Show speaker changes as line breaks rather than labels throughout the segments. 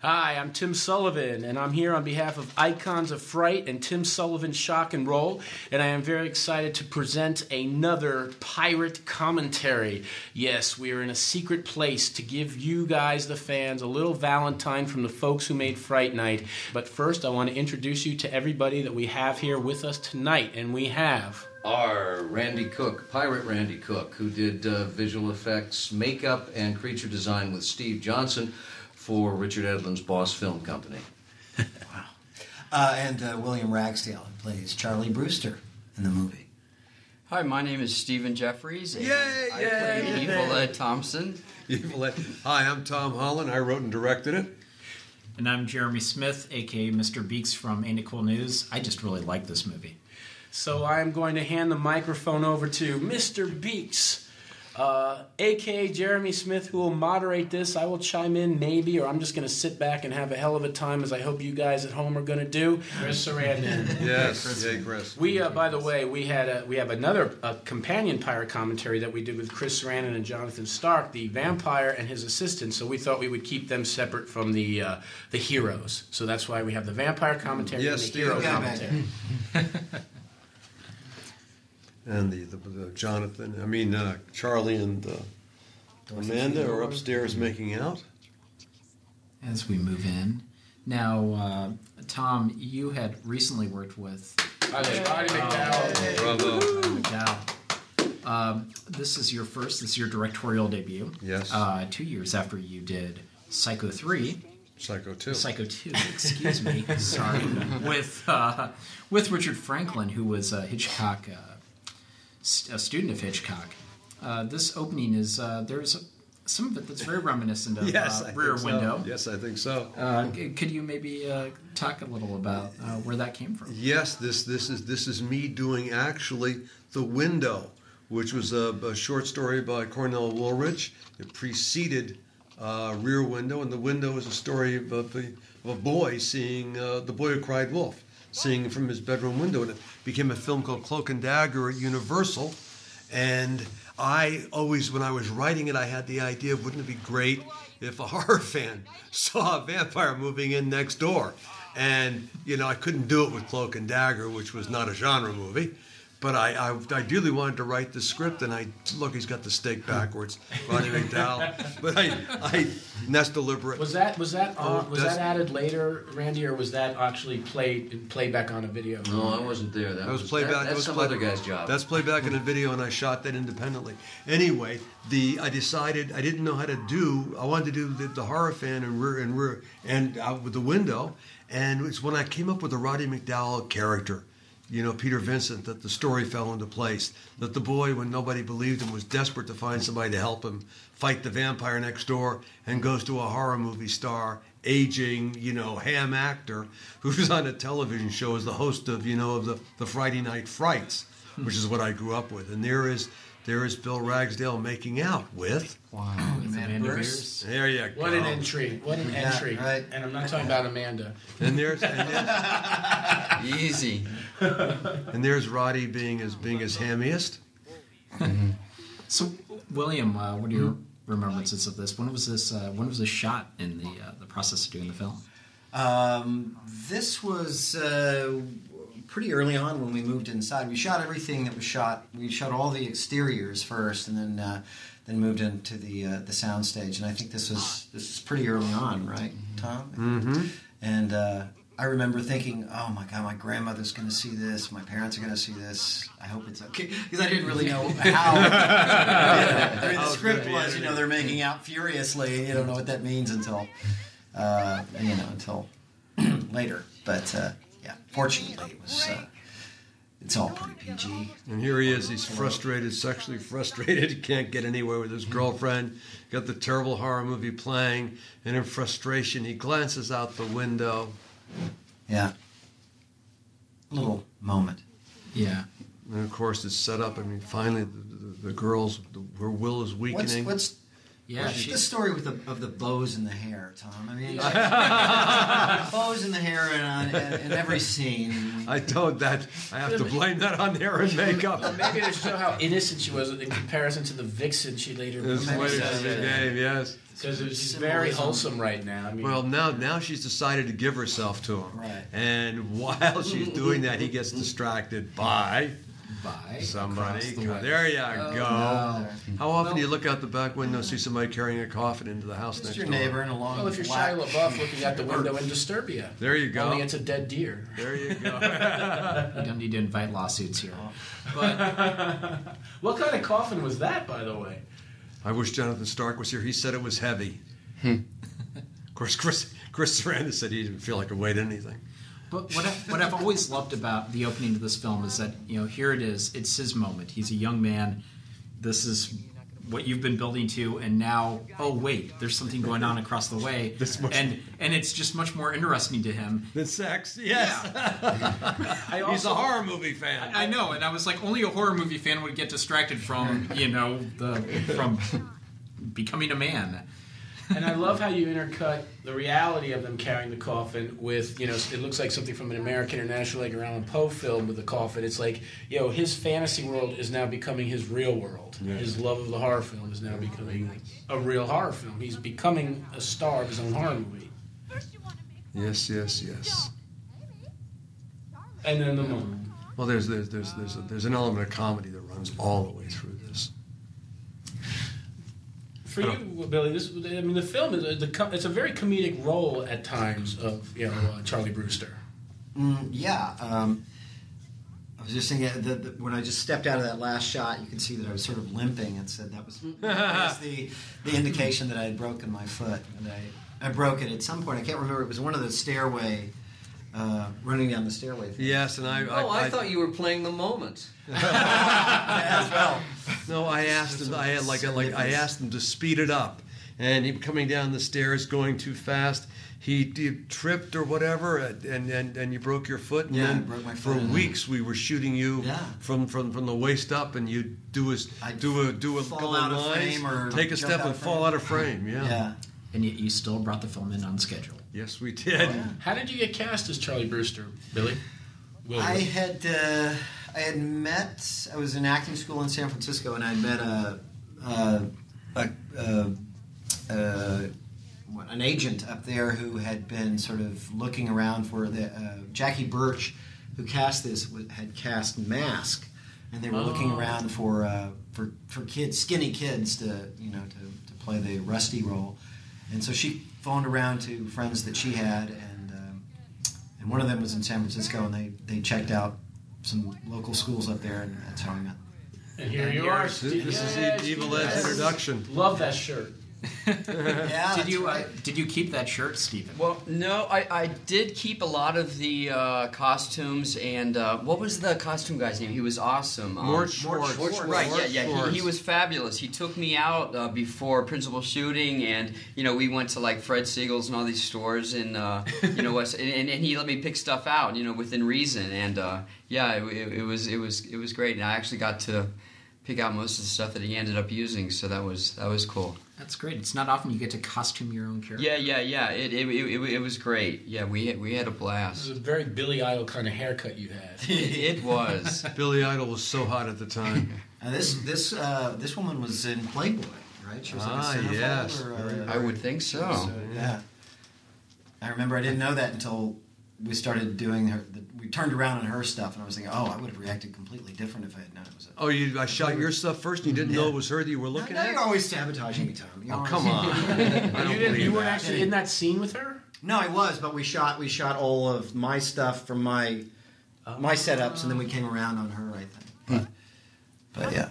Hi, I'm Tim Sullivan, and I'm here on behalf of Icons of Fright and Tim Sullivan Shock and Roll, and I am very excited to present another pirate commentary. Yes, we are in a secret place to give you guys, the fans, a little Valentine from the folks who made Fright Night. But first, I want to introduce you to everybody that we have here with us tonight, and we have.
Our Randy Cook, Pirate Randy Cook, who did uh, visual effects, makeup, and creature design with Steve Johnson for Richard Edlund's Boss Film Company.
Uh, and uh, William Ragsdale who plays Charlie Brewster in the movie.
Hi, my name is Stephen Geoffreys. and
Yay,
I
yay,
play
yay.
Evil Ed Thompson.
Evil Ed. Hi, I'm Tom Holland. I wrote and directed it.
And I'm Jeremy Smith, aka Mr. Beeks from Ain't It Cool News. I just really like this movie.
So I'm going to hand the microphone over to Mr. Beeks, uh, aka Jeremy Smith, who will moderate this. I will chime in maybe, or I'm just going to sit back and have a hell of a time, as I hope you guys at home are going to do. Chris Sarandon.
Yes, yay, Chris.
We, uh, by the way, we had a, we have another uh companion pirate commentary that we did with Chris Sarandon and Jonathan Stark, the vampire and his assistant. So we thought we would keep them separate from the uh, the heroes. So that's why we have the vampire commentary
Yes,
and the hero commentary.
And the, the, the Jonathan, I mean, uh, Charlie and uh, Amanda are upstairs making out.
As we move in. Now, uh, Tom, you had recently worked with
Roddy
McDowall.
McDowall. Um, this is your first, this is your directorial debut.
Yes.
Uh, two years after you did Psycho 3,
Psycho 2.
Psycho 2, excuse me, sorry, with, uh, with Richard Franklin, who was a Hitchcock, uh, st- a student of Hitchcock. Uh, this opening is, uh, there's a, some of it that's very reminiscent of
yes,
uh, Rear
so.
Window.
Yes, I think so.
Uh, could you maybe uh, talk a little about uh, where that came from?
Yes, this this is this is me doing actually the window, which was a, a short story by Cornell Woolrich. It preceded uh, Rear Window, and the window is a story of, a, of a boy seeing uh, the boy who cried wolf, seeing from his bedroom window, and it became a film called Cloak and Dagger at Universal. And I always, when I was writing it, I had the idea of wouldn't it be great if a horror fan saw a vampire moving in next door? And, you know, I couldn't do it with Cloak and Dagger, which was not a genre movie. But I, I ideally wanted to write the script, and I look, he's got the steak backwards, Roddy McDowall. But I, I, Nest deliberate.
Was that was that uh,
Oh,
was that added later, Randy, or was that actually played played back on a video?
No, I wasn't there. That,
That was
was
playback.
That,
that was
some
play-
other guy's job.
That's playback in a video, and I shot that independently. Anyway, the I decided I didn't know how to do. I wanted to do the, the horror fan and rear and rear and out with the window, and it's when I came up with the Roddy McDowall character. You know, Peter Vincent, that the story fell into place. That the boy, when nobody believed him, was desperate to find somebody to help him fight the vampire next door and goes to a horror movie star, aging, you know, ham actor who's on a television show as the host of, you know, of the, the Friday Night Frights, which is what I grew up with. And there is there is Bill Ragsdale making out with.
Wow. Amanda Bearse.
There you go.
What an entry! What an
Yeah,
entry!
right.
And I'm not talking about Amanda.
And there's and there's,
Easy.
and there's Roddy being as being his hammiest.
So, William, uh, what are your remembrances of this? When was this? Uh, when was this shot in the uh, the process of doing the film?
Um, this was uh, pretty early on when we moved inside. We shot everything that was shot. We shot all the exteriors first, and then uh, then moved into the uh, the sound stage. And I think this was this was pretty early on, right, Tom? Mm-hmm. And uh, I remember thinking, "Oh my God, my grandmother's going to see this. My parents are going to see this. I hope it's okay." Because I didn't really know how. yeah, I mean, the script was, you know, they're making out furiously. You don't know what that means until uh, you know, until later. But uh, fortunately, it was. Uh, it's all pretty PG.
And here he is. He's frustrated, sexually frustrated. He can't get anywhere with his girlfriend. Got the terrible horror movie playing, and in frustration, he glances out the window.
Yeah, little moment.
Yeah.
And of course, it's set up. I mean, finally, the, the, the girls, the, her will is
What's
weakening.
what's
Yeah,
What's
she,
the story with the, of the bows in the hair, Tom? I mean, bows in the hair in, in, in every scene.
I told that I have to blame that on hair and makeup.
Maybe to show how innocent she was in comparison to the vixen she later became.
Maybe
later
so,
in the
yeah.
game, yes.
Because she's very wholesome right now. I mean,
Well, now now she's decided to give herself to him.
Right.
And while she's doing that, he gets distracted by
by
somebody.
the.
There you
Oh,
go.
no.
How often do you look out the back window and see somebody carrying a coffin into the house
Just
next
your
door?
neighbor in a long
well, if you're
black-
Shia LaBeouf looking out the window in Disturbia,
There you go.
only it's a dead deer.
There you go.
You don't need to invite lawsuits here.
What kind of coffin was that, by the way?
I wish Jonathan Stark was here. He said it was heavy. Hmm. of course, Chris Chris Sarandon said he didn't feel like it weighed anything.
But what, I, what I've always loved about the opening to this film is that you know here it is. It's his moment. He's a young man. This is what you've been building to, and now oh wait, there's something going on across the way,
This much-
and and it's just much more interesting to him.
The sex, yes.
I
He's a horror movie fan.
I know, and I was like, only a horror movie fan would get distracted from you know the from becoming a man.
And I love how you intercut the reality of them carrying the coffin with, you know, it looks like something from an American or International Edgar Allan Poe film with the coffin. It's like, you know, his fantasy world is now becoming his real world. His love of the horror film is now becoming a real horror film. He's becoming a star of his own horror movie.
Yes, yes, yes.
And then the.
Well, there's there's there's there's, a, there's an element of comedy that runs all the way through.
For you, Billy, this I mean the film is a, the, co- it's a very comedic role at times of you know uh, Charlie Brewster.
Mm, yeah. Um, I was just thinking that that when I just stepped out of that last shot, you can see that I was sort of limping, and said that was, that was the the indication that I had broken my foot, and I I broke it at some point. I can't remember. It was one of the stairway, uh, running down the stairway. thing.
Yes, and I
Oh, I, thought you were playing the moment.
as well.
No, I asked him. I had like a, like I asked him to speed it up, and he coming down the stairs going too fast. He, he tripped or whatever, and, and, and, and you broke your foot. And
Yeah, I broke my foot.
for
foot.
weeks we were shooting you
Yeah.
from, from from the waist up, and you do a
I'd
do a do a
fall out
of
of
lines,
frame or
take a step and fall out of frame. Yeah.
Yeah.
And yet you still brought the film in on schedule.
Yes, we did.
How did you get cast as Charlie Brewster, Billy? Will
I had uh, I had met. I was in acting school in San Francisco, and I met a a, a, a, a an agent up there who had been sort of looking around for the uh, Jackie Burch, who cast this had cast Mask, and they were looking
Oh.
around for uh, for for kids, skinny kids, to you know to, to play the Rusty role, and so she phoned around to friends that she had, and um, and one of them was in San Francisco, and they they checked out some local schools up there, and that's how I met.
And here you are.
This,
Steve.
this is
Yes,
the Evil
Steve.
Ed's introduction.
Love that shirt.
Yeah,
did you
right.
uh, did you keep that shirt, Stephen?
Well, no, I, I did keep a lot of the uh, costumes and uh, what was the costume guy's name? He was awesome. Um,
Mort Schwartz.
Mort Schwartz.
Right, yeah, yeah. He, he was fabulous. He took me out uh, before principal shooting, and you know we went to like Fred Segal's and all these stores, and uh, you know what, and, and he let me pick stuff out, you know, within reason, and uh, yeah, it, it, it was it was it was great, and I actually got to pick out most of the stuff that he ended up using, so that was that was cool.
That's great. It's not often you get to costume your own character.
Yeah, yeah, yeah. It it, it, it, it was great. Yeah, we had, we had a
This
blast.
is a very Billy Idol kind of haircut you had.
it was.
Billy Idol was so hot at the time.
And this this uh, this woman was in Playboy, right? She was like a
Ah,
centerfold
yes.
or, uh,
I would think so.
So, yeah. I remember I didn't know that until we started doing her. The, we turned around on her stuff, and I was thinking, oh, I would have reacted completely different if I
Oh, you! I shot your stuff first, and you didn't know it was her that you were looking
now
at.
you're always sabotaging me, Tom. You're
Oh, come on!
You, didn't, you weren't
that.
actually in that scene with her?
No, I was, but we shot we shot all of my stuff from my my setups, and then we came around on her. I think, but, but yeah.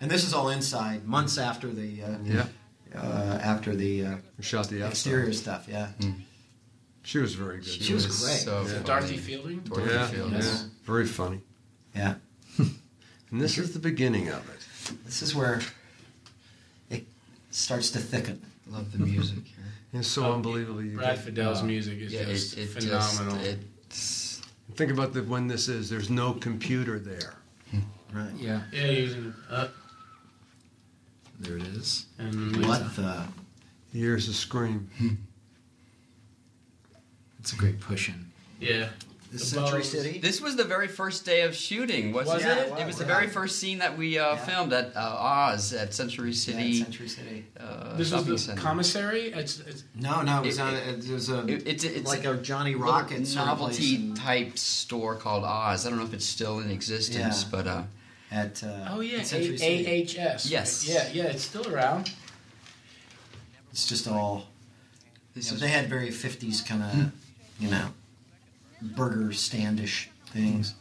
And this is all inside, months after the uh,
Yeah,
uh, after the uh,
shot the outside.
exterior stuff. Yeah,
She was very good.
She was great.
So
Yeah.
funny.
Dorothy Fielding?
Dorothy
yeah,
Fields.
yeah, very funny.
yeah.
And this is the beginning of it.
This is where it starts to thicken.
Love the music.
It's so
Oh,
unbelievably. You
Brad
get-
Fiedel's music is
yeah,
just
it, it
phenomenal.
Just, it's,
think about the, when this is. There's no computer there.
Right.
Yeah,
yeah, using uh,
there it is.
and
What? What the?
Here's a scream.
It's a great push in.
Yeah.
The
The
Century
bows.
City?
This was the very first day of shooting, wasn't
Was
it?
it?
It was the very first scene that we uh,
Yeah.
filmed at uh, Oz at Century
Yeah,
City.
Century City.
uh,
This
shopping
was the
center.
commissary. It's, it's
No, no, it was
It-
on.
it-
It, was a
It- it's it's
like
a
a Johnny
little
Rocket sort of
novelty
in-
type store called Oz. I don't know if it's still in existence,
Yeah.
but uh,
at. Uh,
oh yeah,
at Century City.
A- AHS.
Yes.
Yeah, yeah, it's still around.
It's just all.
this
you know, they had very fifties kind of, you know, burger standish things.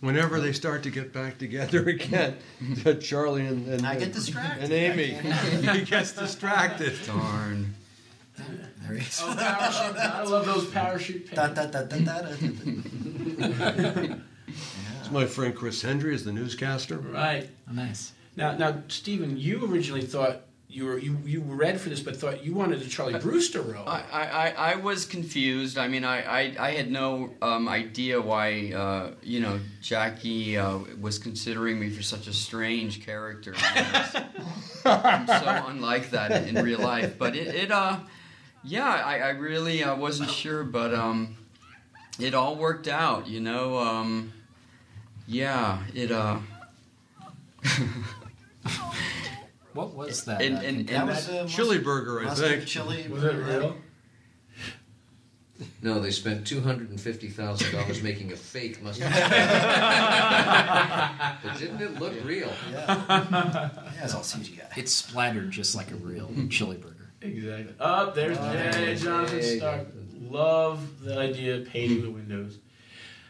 Whenever they start to get back together again, Charlie and, and,
I get distracted.
and Amy, he gets distracted.
darn.
There he is.
Oh, parachute! I love those parachute
Da,
pants.
da, da, da, da, da, da.
It's my friend Chris Hendry is the newscaster.
Right.
Oh, nice.
Now, now, Stephen, you originally thought you were you, you read for this, but thought you wanted a Charlie Brewster role.
I, I, I- I was confused. I mean, I, I, I had no um, idea why, uh, you know, Jackie uh, was considering me for such a strange character. I'm so unlike that in, real life. But it, it uh, yeah, I, I really uh, wasn't sure, but um, it all worked out, you know. Um, yeah, it uh.
What was that?
And- and-
That was a
Chili burger, I
mustard
think.
chili.
was it real?
No, they spent two hundred and fifty thousand dollars making a fake mustard. but didn't it look real?
Yeah. yeah, it's all CGI.
It's splattered just like a real hmm. chili burger.
Exactly. Up oh, there's
Oh,
J. Jonathan Stark. Love the idea of painting the windows.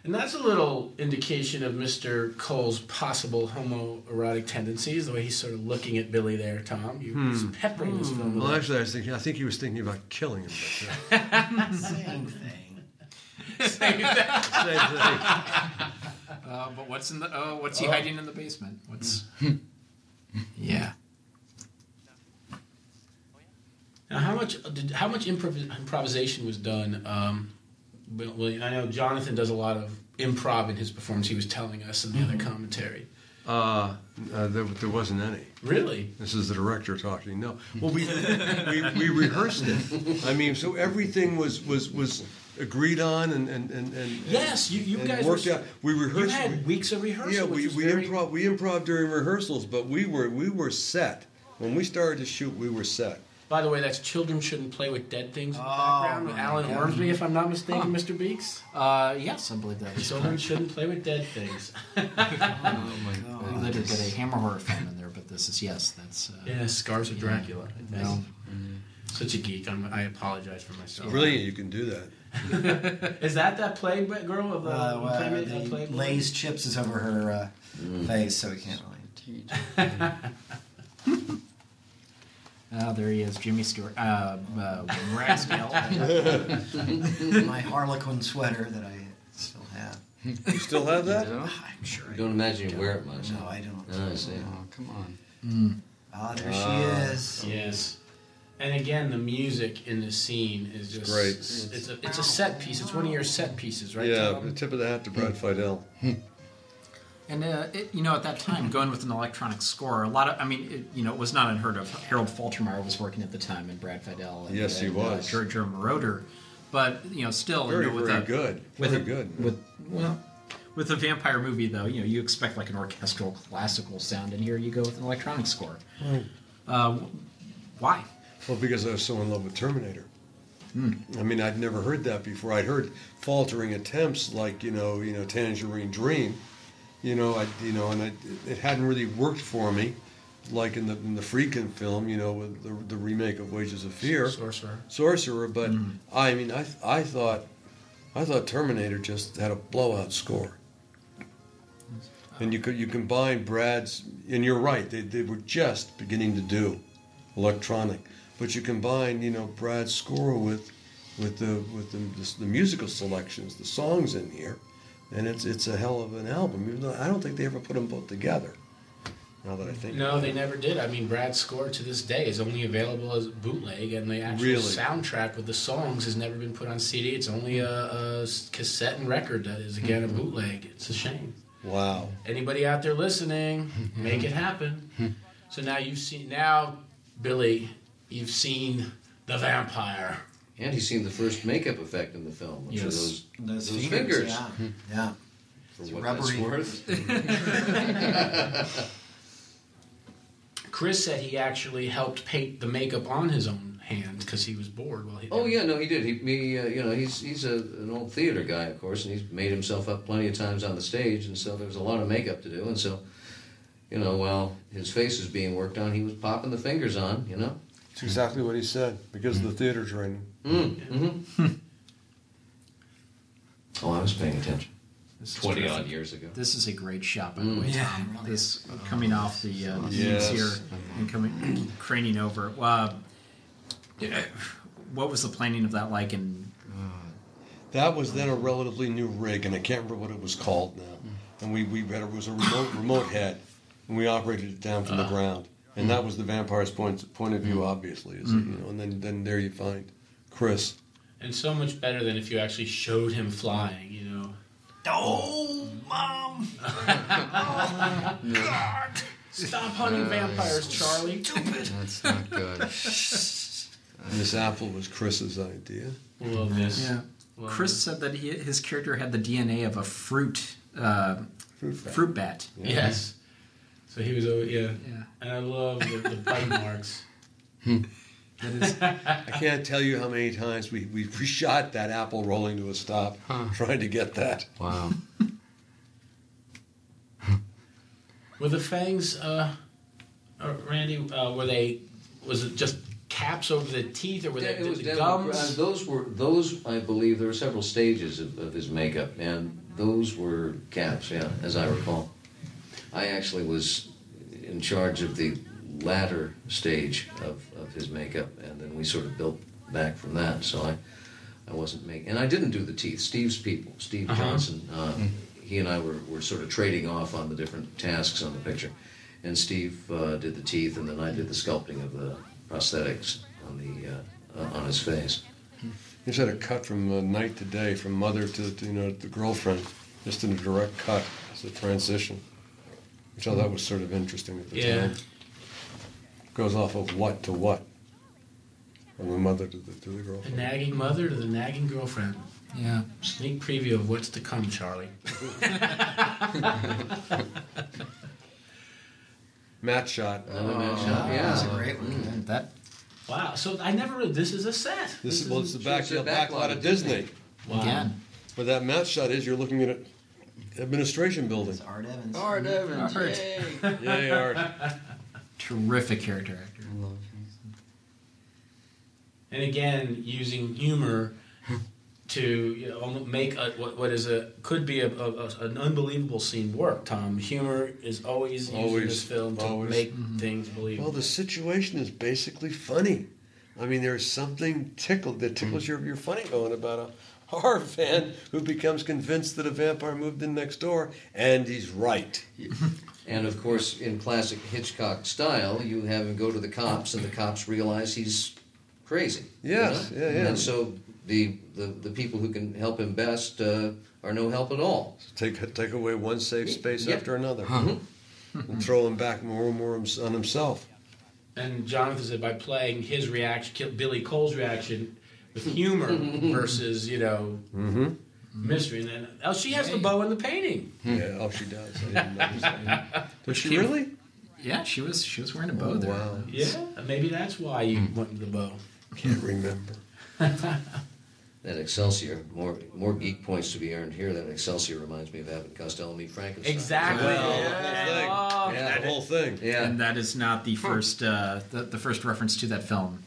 And that's a little indication of Mr. Cole's possible homoerotic tendencies, the way he's sort of looking at Billy there, Tom. You
Hmm.
he's peppering this film
Well, actually, I was thinking. I think he was thinking about killing him.
Same thing.
But, uh, same thing.
Uh, but what's in the? Oh, what's he hiding in the basement? What's? yeah.
Now, how much did how much improv- improvisation was done? Um, well, well, I know Jonathan does a lot of improv in his performance. He was telling us in the other commentary.
Uh, uh, there, there wasn't any.
Really?
This is the director talking. No, well, we we, we rehearsed it. I mean, so everything was was was agreed on and and and, and
Yes, you, you
and
guys
worked
were,
out. We
You
rehearsed.
had weeks of rehearsal.
yeah, we we
very-
improv we improv during rehearsals, but we were we were set when we started to shoot. We were set.
By the way, that's children shouldn't play with dead things in the
Oh,
background. with
my
Alan
God.
Ormsby, if I'm not mistaken, Mr. Beeks.
Uh, yes, I believe that was.
Children shouldn't play with dead things.
Oh my god!
We later did a Hammer horror film in there, but this is yes, that's. Uh,
yeah, Scars of Dracula. I think.
well,
Such a geek. I'm, I apologize for myself.
Brilliant, you can do that.
Is that that plague girl of the
Uh, well,
Playmate-
the
uh, Playboy?
Lay's chips is over her uh, face, so we can't really.
oh, there he is, Jimmy Stewart, uh, uh, Ragsdale.
My Harlequin sweater that I still have.
You still have that?
Yeah?
I'm sure.
I don't imagine you wear it much.
No, I don't.
Oh, I see.
Oh, come on.
Ah, there
Ah.
she is.
Yes. And again, the music in this scene is just
Great.
It's a it's a set piece. It's one of your set pieces, right?
yeah,
Tom?
the tip of the hat to Brad Fiedel.
And uh, it, you know, at that time, going with an electronic score, a lot of, I mean, it, you know, it was not unheard of. Harold Faltermeyer was working at the time, and Brad Fiedel, and,
Yes, he
and,
was.
Uh, George Moroder, but you know, still,
Very
you know, with
very
a,
good.
with
Very
a,
good.
With well, with a vampire movie, though, you know, you expect like an orchestral classical sound, and here you go with an electronic score. Uh, why?
Well, because I was so in love with Terminator. I mean, I'd never heard that before. I'd heard faltering attempts like you know, you know, Tangerine Dream, you know, I you know, and I, it hadn't really worked for me, like in the in the Friedkin film, you know, with the, the remake of Wages of Fear,
Sorcerer.
Sorcerer. But mm-hmm. I mean, I I thought, I thought Terminator just had a blowout score. And you could you combine Brad's and you're right they, they were just beginning to do electronic, but you combine you know Brad's score with with the with the, the, the musical selections, the songs in here, and it's it's a hell of an album. Even though I don't think they ever put them both together. Now that I think
No, they never did. I mean, Brad's score to this day is only available as bootleg, and the actual
Really?
soundtrack with the songs has never been put on CD. It's only a, a cassette and record that is again a bootleg. It's a shame.
wow.
Anybody out there listening, make it happen. So now you've seen now Billy, you've seen the vampire.
And he's seen the first makeup effect in the film, which are those,
Those,
those
fingers,
fingers.
Yeah. yeah.
For
It's
what
rubbery.
that's worth.
Chris said he actually helped paint the makeup on his own hand because he was bored while he.
Oh yeah, no, he did. He, he uh, you know, he's he's a, an old theater guy, of course, and he's made himself up plenty of times on the stage, and so there was a lot of makeup to do, and so, you know, while his face was being worked on, he was popping the fingers on, you know.
It's exactly what he said because of the theater training.
Mm, hmm oh, I was paying attention.
This is
Twenty
terrific.
odd years ago.
This is a great shot, by the
Mm.
way,
Yeah,
Tom.
really
this coming off the uh,
Yes.
beams here and coming craning over. Uh, what was the planning of that like? And
That was then a relatively new rig, and I can't remember what it was called now. And we, we had it was a remote remote head, and we operated it down from the ground. And that was the vampire's point point of view, obviously. Is it, you know, and then then there you find Chris.
And so much better than if you actually showed him flying, you know.
Oh, mom!
Stop hunting vampires, Charlie. Stupid.
That's not good.
And this apple was Chris's idea.
Love this.
yeah,
Love
Chris said that he, his character had the DNA of a fruit uh,
Fruit bat.
fruit bat.
this. Yes. So he was, oh yeah.
Yeah,
And I love the, the bite marks.
That is.
I can't tell you how many times we, we, we shot that apple rolling to a stop trying to get that.
Wow.
Were the fangs, uh, uh, Randy, uh, were they, was it just caps over the teeth or were they
it was
the
down
gums?
uh, those were those. I believe there were several stages of, of his makeup, and those were caps. Yeah, as I recall. I actually was in charge of the latter stage of, of his makeup, and then we sort of built back from that. So I, I wasn't making, and I didn't do the teeth. Steve's people, Steve
Uh-huh.
Johnson, uh, he and I were, were sort of trading off on the different tasks on the picture, and Steve uh, did the teeth, and then I did the sculpting of the prosthetics on the uh, uh, on his face.
He just had a cut from uh, night to day, from mother to, to you know the girlfriend, just in a direct cut as a transition, which I thought was sort of interesting at the
Yeah.
time. Goes off of what to what, from the mother to the to the
The nagging mother to the nagging girlfriend.
Yeah.
Sneak preview of what's to come, Charlie.
matte shot.
Another man oh. shot.
Yeah, that's a great one.
And that
Wow. So I never really. This is a set.
This is well, it's the back,
the
the back lot of Disney.
Wow.
again.
Where that matte shot is, you're looking at an administration building.
It's Art Evans.
Art Evans.
Art.
Yay.
Yeah, Art. are.
Terrific character actor. I love Jason.
And again, using humor to you know make a, what, what is a could be a, a, a- an unbelievable scene work. Tom, humor is always, used in
Always,
this film to
always.
make mm-hmm. things believable.
Well, the situation is basically funny. I mean, there's something tickled that tickles mm-hmm. your, your funny bone about a horror fan who becomes convinced that a vampire moved in next door, and he's right.
And of course, in classic Hitchcock style, you have him go to the cops, and the cops realize he's crazy. you
Yes,
know?
yeah, yeah.
And so the, the, the people who can help him best uh, are no help at all.
Take take away one safe space
Yeah.
after another,
Mhm.
and throw him back more and more on himself.
and Jonathan said by playing his reaction, Billy Cole's reaction with humor versus you know
Mm-hmm.
Mystery. And then oh, she has the bow in the painting.
Yeah. Oh, she does. I didn't notice that. Does she
came-
really?
Yeah, she was she was wearing a bow
Oh,
there.
wow.
Yeah, maybe that's why you went with the bow.
Can't remember.
That Excelsior, more more geek points to be earned here. That Excelsior reminds me of Abbott Costello meet Frankenstein.
Exactly.
Well,
Yeah. Oh,
Yeah.
The whole thing.
Yeah.
And that is not the first uh, the, the first reference to that film.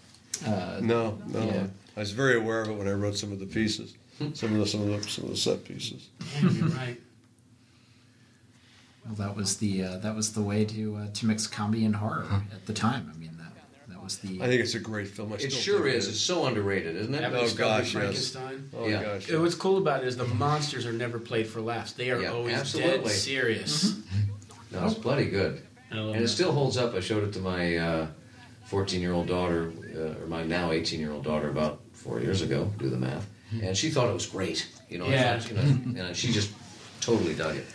Uh,
No, no.
Yeah.
I was very aware of it when I wrote some of the pieces, some of the some of the, some of the set pieces.
Yeah, you're right.
well, that was the uh, that was the way to uh, to mix comedy and horror at the time. I mean that that was the
I think it's a great film. I
It sure
think
is. It's so underrated, isn't it?
Abbott
Oh,
Discovery
gosh, yes.
Frankenstein.
Oh
Yeah.
gosh.
Uh, What's cool about it is the monsters are never played for laughs. They are
Yeah,
always dead
absolutely.
serious.
No, it's plenty good.
I love
And it still holds up. I showed it to my 14 year old daughter, uh, or my now 18 year old daughter, about four years ago. Do the math. And she thought it was great. You know, I
Yeah.
thought, you know, and she just totally dug it.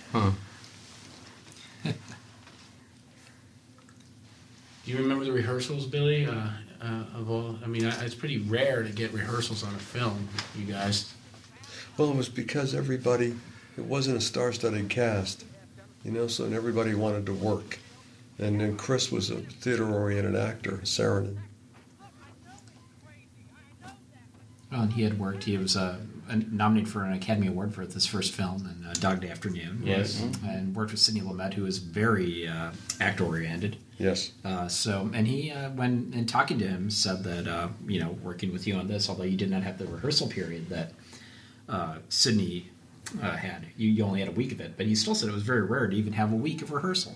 Do you remember the rehearsals, Billy? Uh, uh, of all, I mean, I, it's pretty rare to get rehearsals on a film. You guys.
Well, it was because everybody, it wasn't a star-studded cast, you know, so and everybody wanted to work. And then Chris was a theater-oriented actor, Sarandon.
Well, and he had worked. He was uh, nominated for an Academy Award for this first film, in uh, Dog Day Afternoon.
Yes.
and worked with Sidney Lumet, who is very uh, actor oriented.
Yes.
Uh, so, and he, uh, when in talking to him, said that uh, you know, working with you on this, although you did not have the rehearsal period that uh, Sidney uh, had, you, you only had a week of it. But he still said it was very rare to even have a week of rehearsal.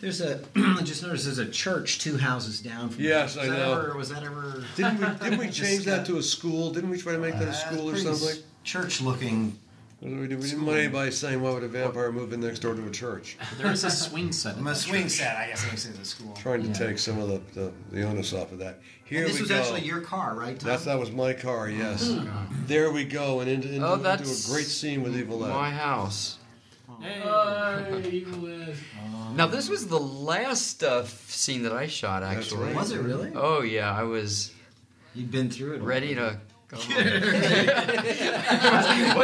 There's a. I just noticed there's a church two houses down from.
Yes,
was
I
that
know.
Ever, was that ever?
Didn't we, didn't we
Just,
change that to a school? Didn't we try to make that a school or something?
Church looking.
We didn't we didn't want anybody saying, why would a vampire move in next door to a church?
There is a swing set.
I'm a swing
church.
set. I guess I would say the school.
Trying to
Yeah.
take some of the, the, the onus off of that. Here
And this
we
was
go.
actually your car, right? Tom?
That's, that was my car, yes.
Oh,
There we go, and into, into,
Oh,
into a great scene with Evil Ed.
My house.
Hey, Evil Ed.
Now this was the last uh, scene that I shot. Actually.
right.
Was it really?
Oh yeah, I was
You'd been through it.
ready to. Go what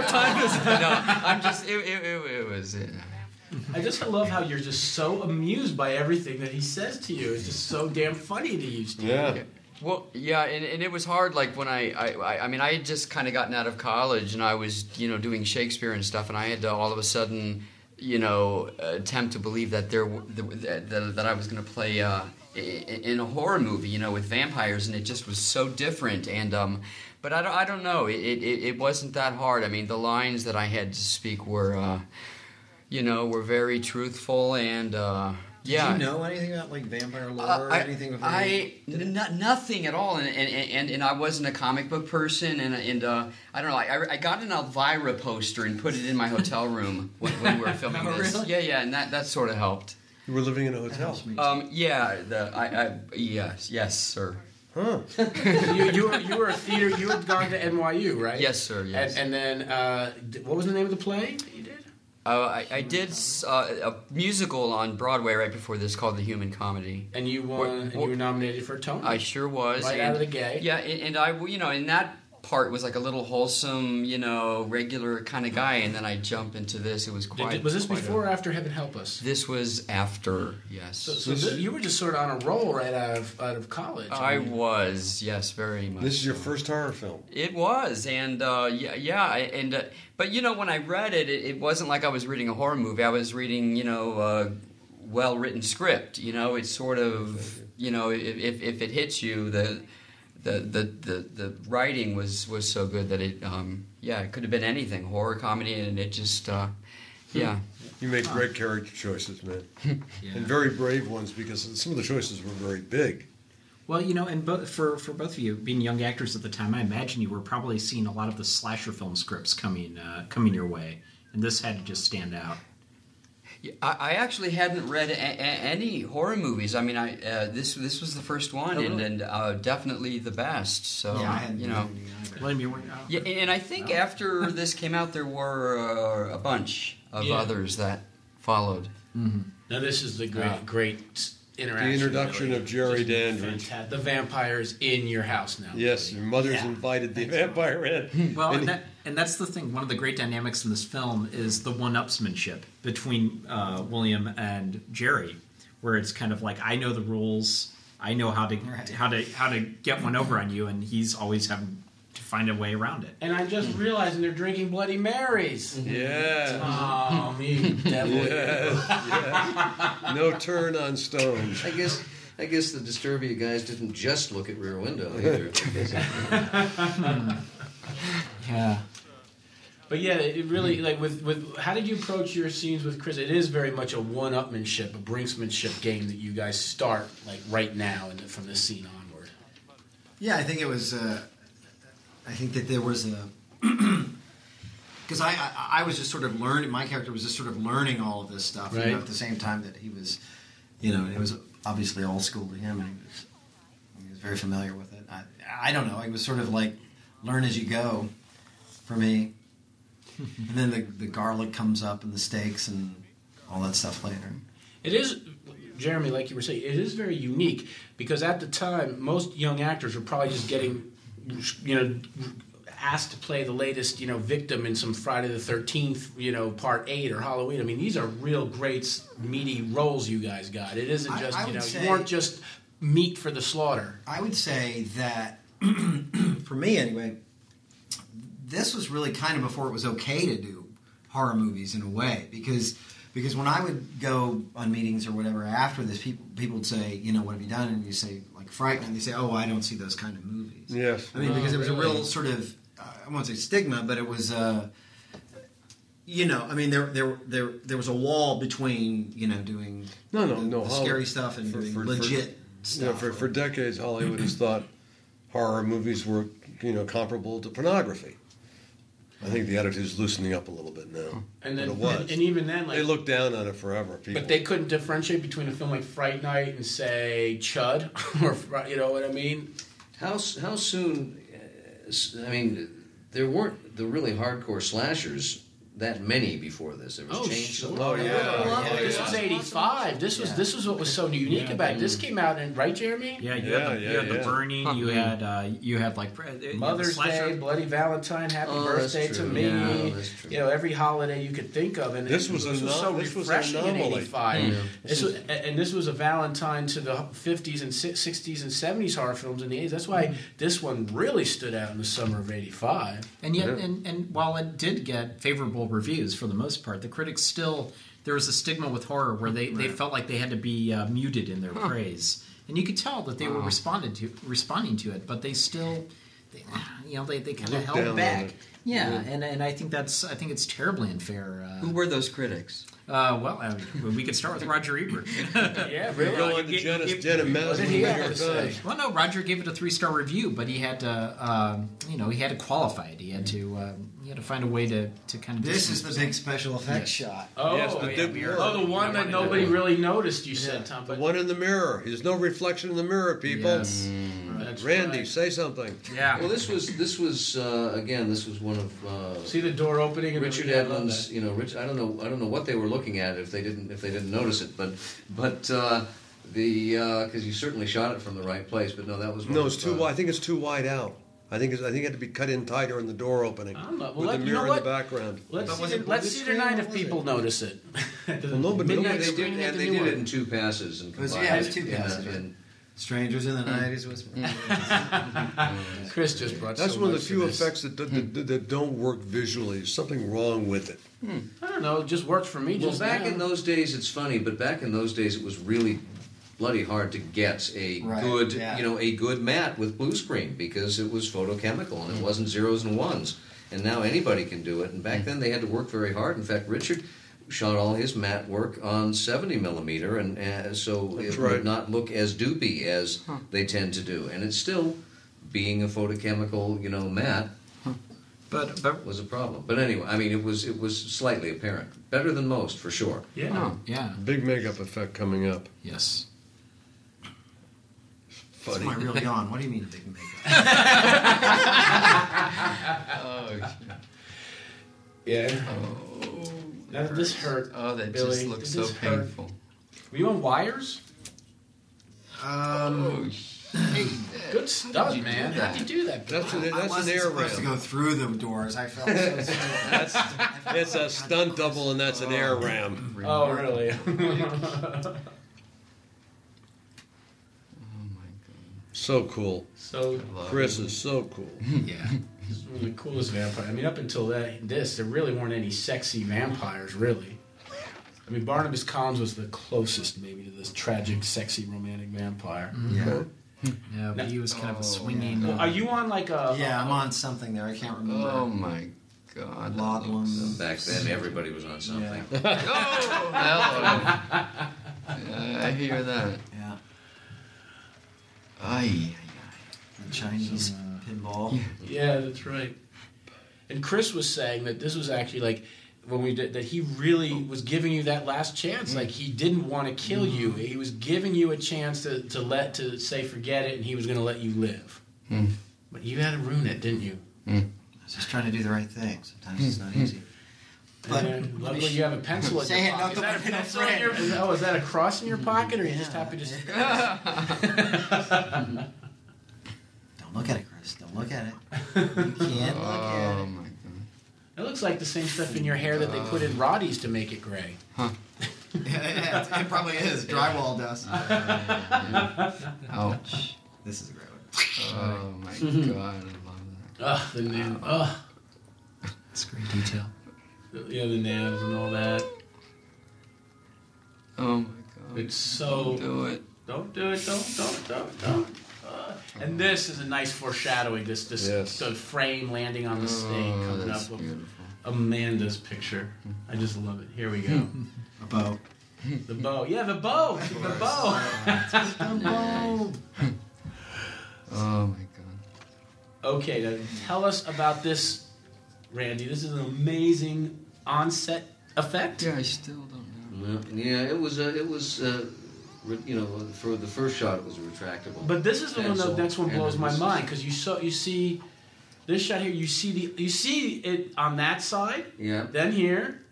time is it? No, I'm just. It, it, it, it was. It,
I just love how you're just so amused by everything that he says to you. It's just so damn funny to you. Steve.
Yeah.
Well, yeah, and, and it was hard. Like when I, I, I- mean, I had just kind of gotten out of college, and I was, you know, doing Shakespeare and stuff, and I had to all of a sudden, you know, attempt to believe that there, that, that, I was going to play uh, in a horror movie, you know, with vampires, and it just was so different. And um, but I don't, I don't know. It, it, it wasn't that hard. I mean, the lines that I had to speak were, uh, you know, were very truthful, and uh,
Did
yeah.
you know anything about like vampire lore
Uh,
or
I,
anything before?
I
you
n- nothing at all, and and, and and I wasn't a comic book person, and and uh, I don't know. I, I got an Elvira poster and put it in my hotel room when, when we were filming
Oh,
this.
really?
Yeah, yeah, and that that sort of helped.
You were living in a hotel.
helps me too.
Um, yeah, the I, I yes yes sir
Huh.
you, you, were, you were a theater. You had gone to NYU, right?
yes sir yes.
And, and then, uh, what was the name of the play that you did?
Uh, I, I did uh, a musical on Broadway right before this called The Human Comedy.
And you won.
What-
and you were nominated for a Tony.
I sure was.
right
and,
out of the gate.
Yeah, and, and I, you know, in that part was like a little wholesome, you know, regular kind of guy, and then I jump into this. It was
Did-
quite.
was this
quite a-
before or after Heaven Help Us?
This was after, yes.
So, so th- you were just sort of on a roll right out of out of college.
I
mean,
was, yes, very much.
This is your first horror film.
It was, and uh, yeah, yeah, and uh, but you know, when I read it, it, it wasn't like I was reading a horror movie. I was reading, you know, a well written script. You know, it's sort of, you know, if, if, if it hits you, the, the the the the writing was was so good that it, um, yeah, it could have been anything, horror, comedy, and it just, uh, yeah.
You made great character choices, man.
Yeah.
And very brave ones because some of the choices were very big.
Well, you know, and both for for both of you being young actors at the time, I imagine you were probably seeing a lot of the slasher film scripts coming uh, coming your way, and this had to just stand out.
Yeah, I, I actually hadn't read a, a, any horror movies. I mean, I uh, this this was the first one,
Oh,
and,
really?
and uh, definitely the best. So
yeah, I hadn't
you
done
know,
anything either.
William, you were.
Yeah, and I think after this came out, there were uh, a bunch of
Yeah.
others that followed.
Now this is the great,
Uh,
great interaction.
The introduction
really.
of Jerry
Just
Dandridge.
fantastic. The vampires in your house now.
Yes,
Billy.
your mother's
Yeah.
invited the vampire in.
Well,
And
and, that, and that's the thing. One of the great dynamics in this film is the one-upsmanship between uh, William and Jerry, where it's kind of like I know the rules, I know how to
Right.
how to how to get one over on you, and he's always having to find a way around it.
And I'm just hmm. realizing they're drinking Bloody Marys. Mm-hmm.
Yeah.
Oh, me devil.
Yes, yeah. No turn on stones.
I guess I guess the Disturbia guys didn't just look at Rear Window either. Hmm.
Yeah.
But yeah, it really like with with how did you approach your scenes with Chris? It is very much a one-upmanship, a brinksmanship game that you guys start like right now and from this scene onward.
Yeah, I think it was. Uh, I think that there was a because I, I I was just sort of learning. My character was just sort of learning all of this stuff. You know, at the same time that he was, you know, it was obviously old school to him, and he was he was very familiar with it. I I don't know. It was sort of like learn as you go for me. and then the the garlic comes up and the steaks and all that stuff later.
It is Jeremy, like you were saying, it is very unique because at the time, most young actors were probably just getting, you know, asked to play the latest, you know, victim in some Friday the Thirteenth, you know, Part Eight or Halloween. I mean, these are real great meaty roles you guys got. It isn't just
I
you know
say-
you weren't just meat for the slaughter.
I would say that, for me anyway, this was really kind of before it was okay to do horror movies in a way because because when I would go on meetings or whatever after this, people people would say, you know, what have you done? And you say like Fright Night, and they say, oh, I don't see those kind of movies.
Yes.
I mean, because
Oh,
it was a real sort of uh, I won't say stigma, but it was. Uh, you know, I mean, there, there, there, there was a wall between you know doing
No, no,
the,
no,
the
Holly-
scary stuff and
for-
doing
for- for-
legit
You know,
stuff.
for, for decades, Hollywood has thought horror movies were, you know, comparable to pornography. I think the attitude's loosening up a little bit now. Hmm.
And then
But it was.
and, and even then, like
they looked down on it forever. People.
But they couldn't differentiate between a film like Fright Night and say Chud, or you know what I mean?
How how soon? Uh, I mean, there weren't the really hardcore slashers that many before this. It was
Oh,
Chainsaw.
sure.
Oh, yeah.
Yeah,
this
yeah.
was '85. This was
Yeah.
this was what was so unique
Yeah.
about it. This came out in right, Jeremy?
Yeah, you
Yeah,
had the,
yeah,
you had
yeah.
the burning. You had uh, you had like uh, had
Mother's Day, Bloody Valentine, Happy
Oh,
Birthday to me.
Yeah.
You know, every holiday you could think of, and
This
and
was
this was so
this was
refreshing in
anomaly.
'85.
Yeah.
This was, and this was a Valentine to the 50s and 60s and 70s horror films in the 80s. That's why this one really stood out in the summer of '85.
And yet,
Yeah.
and, and while it did get favorable reviews for the most part, the critics still there was a stigma with horror where they, they felt like they had to be uh, muted in their praise, and you could tell that they were responded to responding to it, but they still, they, you know, they, they kind of held back.
It.
Yeah, and and I think that's I think it's terribly unfair.
Who
Uh,
were those critics?
uh, well, uh, we could start with Roger Ebert.
Yeah,
Go
really.
on to Jenna,
you-
Jenna
What did he have to say?
Well, no, Roger gave it a three star review, but he had to, um, you know, he had to qualify it. He had to, um, he had to find a way to, to kind of.
This is the big special effects shot.
Oh,
Yes, the
yeah.
mirror.
oh, the one that nobody really noticed. You said, Tom,
The one in the mirror. There's no reflection in the mirror, people.
Yes.
That's
Randy,
right.
say something.
Yeah.
Well, this was this was uh, again. This was one of uh,
See the door opening and
Richard
everything?
Edlund's. You know, Rich. I don't know. I don't know what they were looking at if they didn't if they didn't notice it, but but uh, the because you certainly shot it from the right place. But no, that was one
No,
of,
it's too
uh,
wide. I think it's too wide out. I think it's, I think it had to be cut in tighter in the door opening
I don't. Well,
with
let-
the
you know
mirror in the background.
Let's see,
it
let's see tonight if people
it?
notice it.
Well, nobody-
Midnight
nobody-
They did, and they did it in two passes and
It
combined
yeah, it was two
in a-
passes, right.
in-
Strangers in the hmm. night was.
Chris just brought.
That's
so
one of the few effects that, that, that, that don't work visually. There's something wrong with it. Hmm.
I don't know. It just works for me.
Well,
just
back
now.
in those days, it's funny, but back in those days, it was really bloody hard to get a
Right,
good,
yeah.
you know, a good matte with blue screen because it was photochemical and it hmm. wasn't zeros and ones. And now anybody can do it. And back then, they had to work very hard. In fact, Richard shot all his matte work on 70 millimeter, and uh, so
That's
it
right.
would not look as doopy as they tend to do. And it's still being a photochemical, you know, matte
But but
was a problem. But anyway, I mean, it was it was slightly apparent, better than most for sure.
yeah.
Oh.
yeah,
Big makeup effect coming up.
yes.
That's
Funny.
my real yawn. What do you mean big makeup?
Oh,
Yeah.
oh,
Now,
that
this hurt,
Oh, that
Billy.
just looks
Did
so
this hurt?
painful.
Were you on wires?
Um,
Oh, hey,
Good stuff,
you do
man. How'd you do that?
That's, an, that's an
wasn't
air
supposed to
ram.
go through the doors. I felt so
That's, it's a stunt double and that's an air ram.
Oh, really?
Oh my god!
So cool.
so
god.
Chris is so cool.
Yeah.
He's one of the coolest vampire. I mean, up until that, this, there really weren't any sexy vampires, really. I mean, Barnabas Collins was the closest, maybe, to this tragic, sexy, romantic vampire. Mm-hmm.
Yeah.
Yeah, but he was kind of a
Oh,
swinging.
Well, are you on like a?
Yeah, I'm on something there. I can't remember.
Oh my god. that
Back then, everybody was on something.
Oh, hello. Yeah, I hear that.
Yeah.
Ay,
The Chinese uh, pinball.
Yeah, that's right. And Chris was saying that this was actually like when we did that he really was giving you that last chance. Mm. Like he didn't want to kill mm-hmm. you. He was giving you a chance to, to let to say forget it, and he was going to let you live.
Hmm.
But you had to ruin it, didn't you? Mm.
I was just trying to do the right thing. Sometimes it's not mm-hmm. easy. But
And luckily, you have a pencil in your pocket. Is that a pencil in your? Oh, is that a cross in your mm-hmm. pocket, or are you just happy to?
don't look at it, Chris. Don't look at it. You can't look at
Oh
it.
my god.
It looks like the same stuff in your hair that they put in uh, Roddy's to make it gray. Huh?
Yeah, it probably is drywall dust.
Ouch.
This is a great one.
Oh my god. I love
Ugh, the nail. Ugh,
It's great detail.
yeah, the nails and all that.
that. Oh my god.
It's so.
Don't do it.
Don't do it. Don't. Don't. Don't. Don't. Uh, and this is a nice foreshadowing. This. This.
Yes.
The frame landing on the snake
Oh,
coming up with
beautiful.
Amanda's picture. I just love it. Here we go.
A bow.
the bow. Yeah, the bow. The bow.
A bow.
Oh my god.
Okay, now tell us about this, Randy. This is an amazing onset effect.
Yeah, I still don't know.
Well, yeah, it was. Uh, it was. Uh, re- you know, for the first shot, it was retractable.
But this is the one. The next one blows my mind because you saw. You see, this shot here. You see the. You see it on that side.
Yeah.
Then here,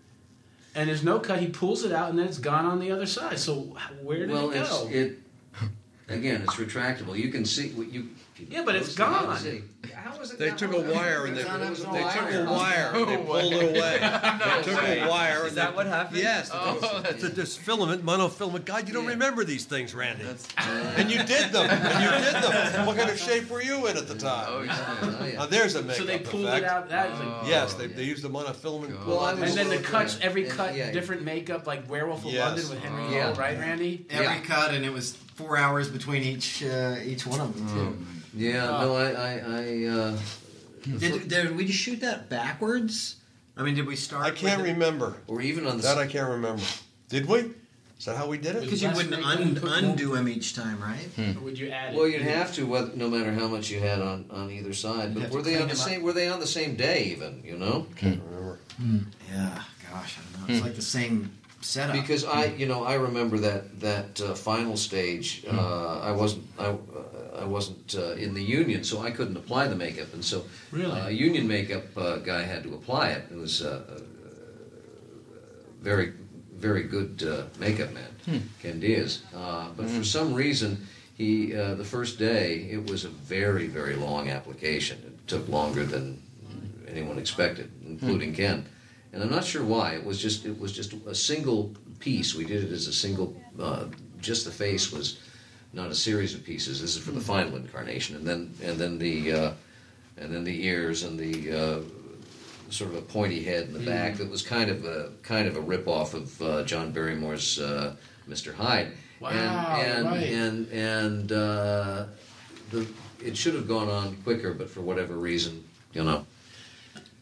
and there's no cut. He pulls it out, and then it's gone on the other side. So where did
Well,
it go?
it. Again, it's retractable. You can see what you.
Yeah, but it's gone.
How was it?
They took a wire and they,
It was a
they took a
wire.
wire and they pulled it away. They took a wire.
Is
and
that
they-
what happened?
Yes.
Oh,
it's a, this filament, monofilament. God, you don't remember these things, Randy. And you did them. And you did them. What kind of shape were you in at the time?
Oh, yeah.
Oh.
Now there's a makeup
so they pulled
effect.
it out. That is like.
Oh.
Yes, they, they used the monofilament.
Well,
And then the cuts, every cut, different makeup, like Werewolf of
Yes.
London with Henry.
Hull,
right, Randy?
Every cut, and it was four hours between each uh, each one of them too.
Yeah. Uh, no, I. I. I uh,
Did, did we just shoot that backwards? I mean, did we start?
I can't remember.
or even on the.
That I can't remember. Did we? Is that how we did it?
because you wouldn't un- undo them each time, right? Hmm.
Or would you add
Well,
it?
you'd have to, whether, no matter how much you had on, on either side.
You'd
But were they on the
them up.
same? Were they on the same day even? You know,
Can't remember.
Yeah. Gosh, I don't know. It's hmm. like the same setup.
because I, you know, I remember that that uh, final stage. Uh, I wasn't. I, uh, I wasn't uh, in the union, so I couldn't apply the makeup, and so
Really?
uh, a union makeup uh, guy had to apply it. It was uh, a, very, very good uh, makeup man, Ken Diaz. Uh, but for some reason, he uh, the first day it was a very, very long application. It took longer than anyone expected, including Ken. And I'm not sure why. It was just it was just a single piece. We did it as a single. Uh, just the face was not a series of pieces. This is for the final incarnation, and then and then the uh, and then the ears and the uh, sort of a pointy head in the back that was kind of a kind of a rip off of uh, John Barrymore's uh, Mr. Hyde.
Wow,
and and
right.
and and uh, the it should have gone on quicker, but for whatever reason, you know,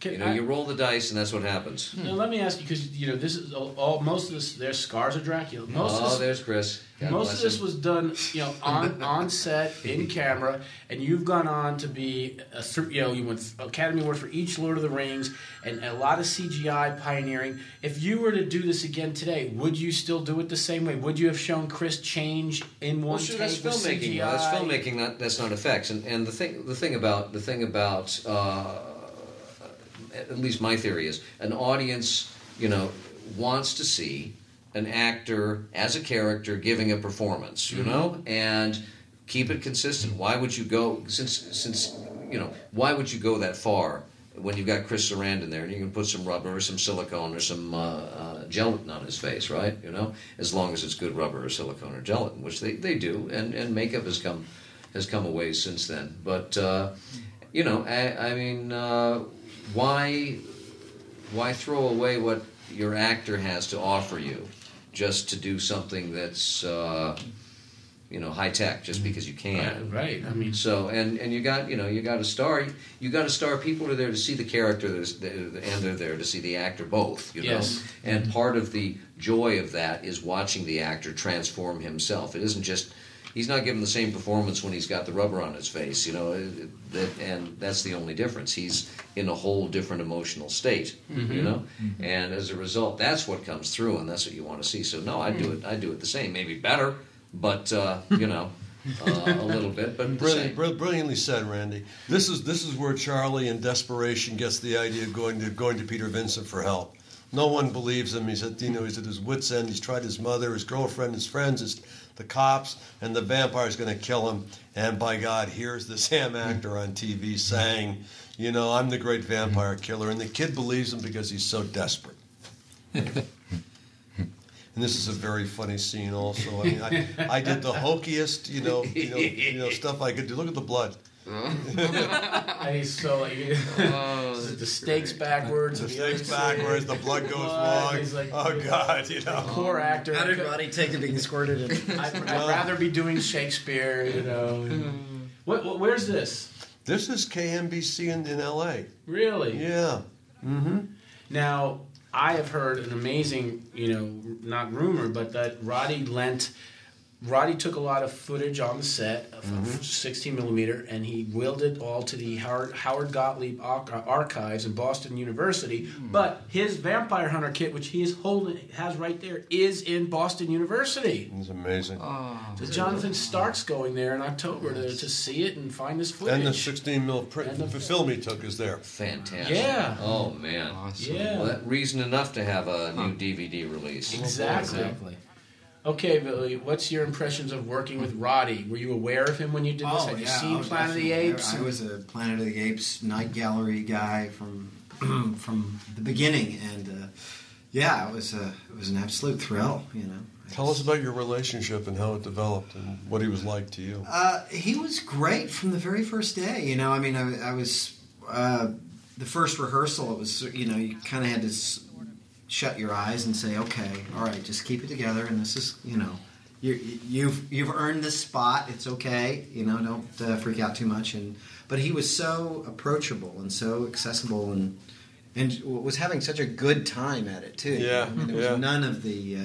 Can
you know,
I-
you roll the dice and that's what happens.
Now, let me ask you because you know this is all, most of this. There's scars of Dracula. Most
oh,
of this,
there's Chris. God
most of this
him.
was done, you know, on on set in camera, and you've gone on to be a you know you won Academy Award for each Lord of the Rings and a lot of CGI pioneering. If you were to do this again today, would you still do it the same way? Would you have shown Chris change in one
Well, sure,
take
that's filmmaking. That's filmmaking. Not that's not effects. And and the thing the thing about the thing about uh, at least my theory is an audience you know wants to see an actor as a character giving a performance. You know and keep it consistent. Why would you go since since you know why would you go that far? When you've got Chris Sarandon there, and you can put some rubber or some silicone or some uh, uh, gelatin on his face, right? You know, as long as it's good rubber or silicone or gelatin, which they, they do, and, and makeup has come has come a ways since then. But uh, you know, I, I mean, uh, why why throw away what your actor has to offer you just to do something that's uh, you know high tech just because you can?
Right, right. I mean,
So and and you got you know you got a star you got a star people are there to see the character and they're there to see the actor both you know
Yes.
and part of the joy of that is watching the actor transform himself it isn't just he's not giving the same performance when he's got the rubber on his face you know it- it- that, and that's the only difference he's in a whole different emotional state you know and as a result that's what comes through and that's what you want to see so no I do it I do it the same maybe better but uh, you know uh, a little bit but
Brilliant,
same.
brill- brilliantly said, Randy. This is this is where Charlie, in desperation, gets the idea of going to going to Peter Vincent for help. No one believes him. He's at you know he's at his wits end. He's tried his mother, his girlfriend, his friends, his, the cops, and the vampire's going to kill him. And by God, here's the Sam actor on TV saying, you know, I'm the great vampire killer, and the kid believes him because he's so desperate. And this is a very funny scene, also. I mean, I, I did the hokiest, you know, you know, you know, stuff I could do. Look at the blood.
And he's so like
Oh,
the stakes backwards.
The
and
stakes backwards, the blood goes
Blood,
long.
he's like-
oh God, you know.
Poor actor.
How did Roddy take to being squirted in?
I'd, I'd rather be doing Shakespeare, you know. What, what? Where's this?
This is KMBC in, in L.A.
Really?
Yeah. Mm-hmm.
Now, I have heard an amazing, you know, not rumor, but that Roddy lent. Roddy took a lot of footage on the set of
Mm-hmm.
16 millimeter, and he willed it all to the Howard, Howard Gotlieb Archives in Boston University.
Hmm.
But his Vampire Hunter kit, which he is holding, has right there, is in Boston University.
It's amazing.
oh.
So Jonathan Stark's going there in October to, to see it and find this footage.
and the 16 mil print,
And the-
the film he took is there.
Fantastic.
Yeah.
Oh man.
Awesome.
Yeah.
Well, that reason enough to have a new DVD release.
Exactly.
Exactly.
Okay, Billy, what's your impressions of working with Roddy? Were you aware of him when you did this? Had you seen
oh,
Planet of the. Apes?
I was a Planet of the Apes night gallery guy from from the beginning, and uh, yeah, it was a it was an absolute thrill. You know.
Tell us about your relationship and how it developed and what he was like to you.
Uh, he was great from the very first day. You know, I mean, I, I was uh, the first rehearsal. It was you know you kind of had to s- shut your eyes and say, okay, all right, just keep it together. And this is you know. You, you've you've earned this spot. It's okay, you know. Don't uh, freak out too much. And but he was so approachable and so accessible, and and was having such a good time at it too.
Yeah,
I mean, there was
yeah.
none of the uh,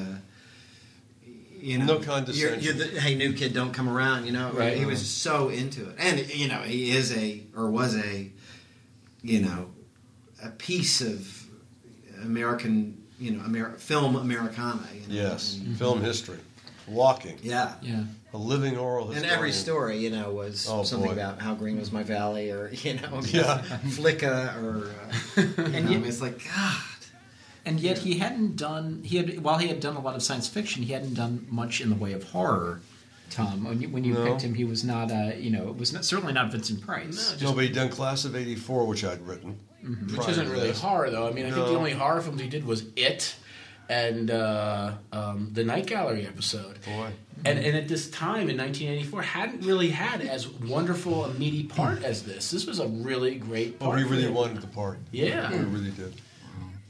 you know
No
you're-
condescension.
You're, the, hey, new kid, don't come around. You know,
Right.
he was so into it, and you know, he is a or was a, you know, a piece of American, you know, Amer- film Americana. You know?
Yes,
and,
film history, walking,
yeah.
Yeah.
a living oral
history.
And
every story, you know, was
Oh,
something
boy.
about how green was my valley, or you know,
Yeah.
Flicka, or uh,
And
and
yet-
it's like God.
And yet he hadn't done he had while he had done a lot of science fiction, he hadn't done much in the way of horror. Tom, when you, when you
No.
picked him, he was not uh, you know it was not, certainly not Vincent Price.
No, but he'd done Class of '84, which I'd written.
Which
prior
isn't really
this.
horror, though. I mean, I think the only horror films he did was It and uh, um, the Night Gallery episode.
Boy,
And, and at this time in 1984, hadn't really had as wonderful a meaty part as this. This was a really great
oh,
part.
he
for
really wanted the part.
Yeah.
he really did.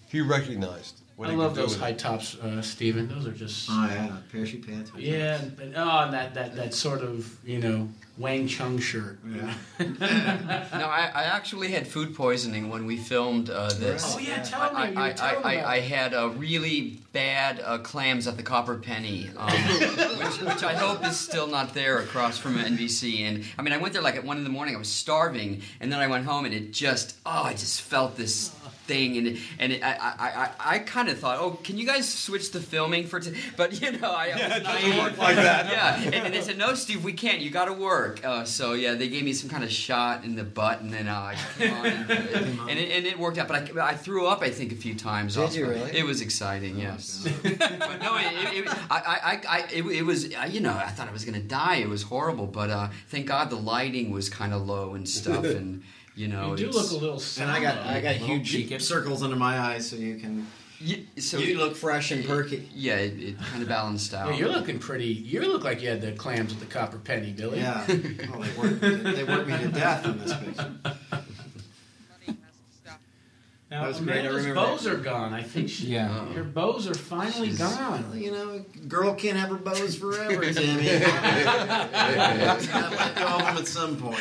He recognized what
I
he
love those high
it.
tops, uh, Steven. Those are just.
Oh yeah, parachute pants.
Yeah, and, and- oh, and that, that, that sort of, you know, Wang Chung shirt.
Yeah.
No, I, I actually had food poisoning when we filmed uh, this.
Oh, yeah, tell me.
I, I,
were
I, I, I had uh, really bad uh, clams at the Copper Penny, um, which, which I hope is still not there across from NBC. And I mean, I went there like at one in the morning. I was starving, and then I went home, and it just oh, I just felt this thing, and and it, I I, I, I kind of thought, oh, can you guys switch the filming for? T-? But you know, I, I
Yeah,
was
it doesn't work like that.
Yeah, and, and they said, no, Steve, we can't. You got to work. Uh, so yeah, they gave me some kind of shot in the butt, and then uh, I came on, and, and, it, and it worked out. But I, I threw up, I think, a few times.
Did
also.
you really?
It was exciting, yes. but no, it, it, it, I, I, I, it, it was, uh, you know, I thought I was gonna die. It was horrible, but uh, thank God the lighting was kind of low and stuff, and you know,
You do look a little
And I got I got huge
cheeky.
circles under my eyes, so you can
Ye- so
you look fresh and perky.
Yeah, it, it kind of balanced out.
Yeah, you're looking pretty. You look like you had the clams at the Copper Penny, Billy.
Yeah. Oh, they worked they worked me to death in this picture.
Now,
That was great, I remember
bows are gone. I think she,
Yeah.
her bows are finally gone.
You know, a girl can't have her bows forever, Timmy. Gotta let go of them at some point.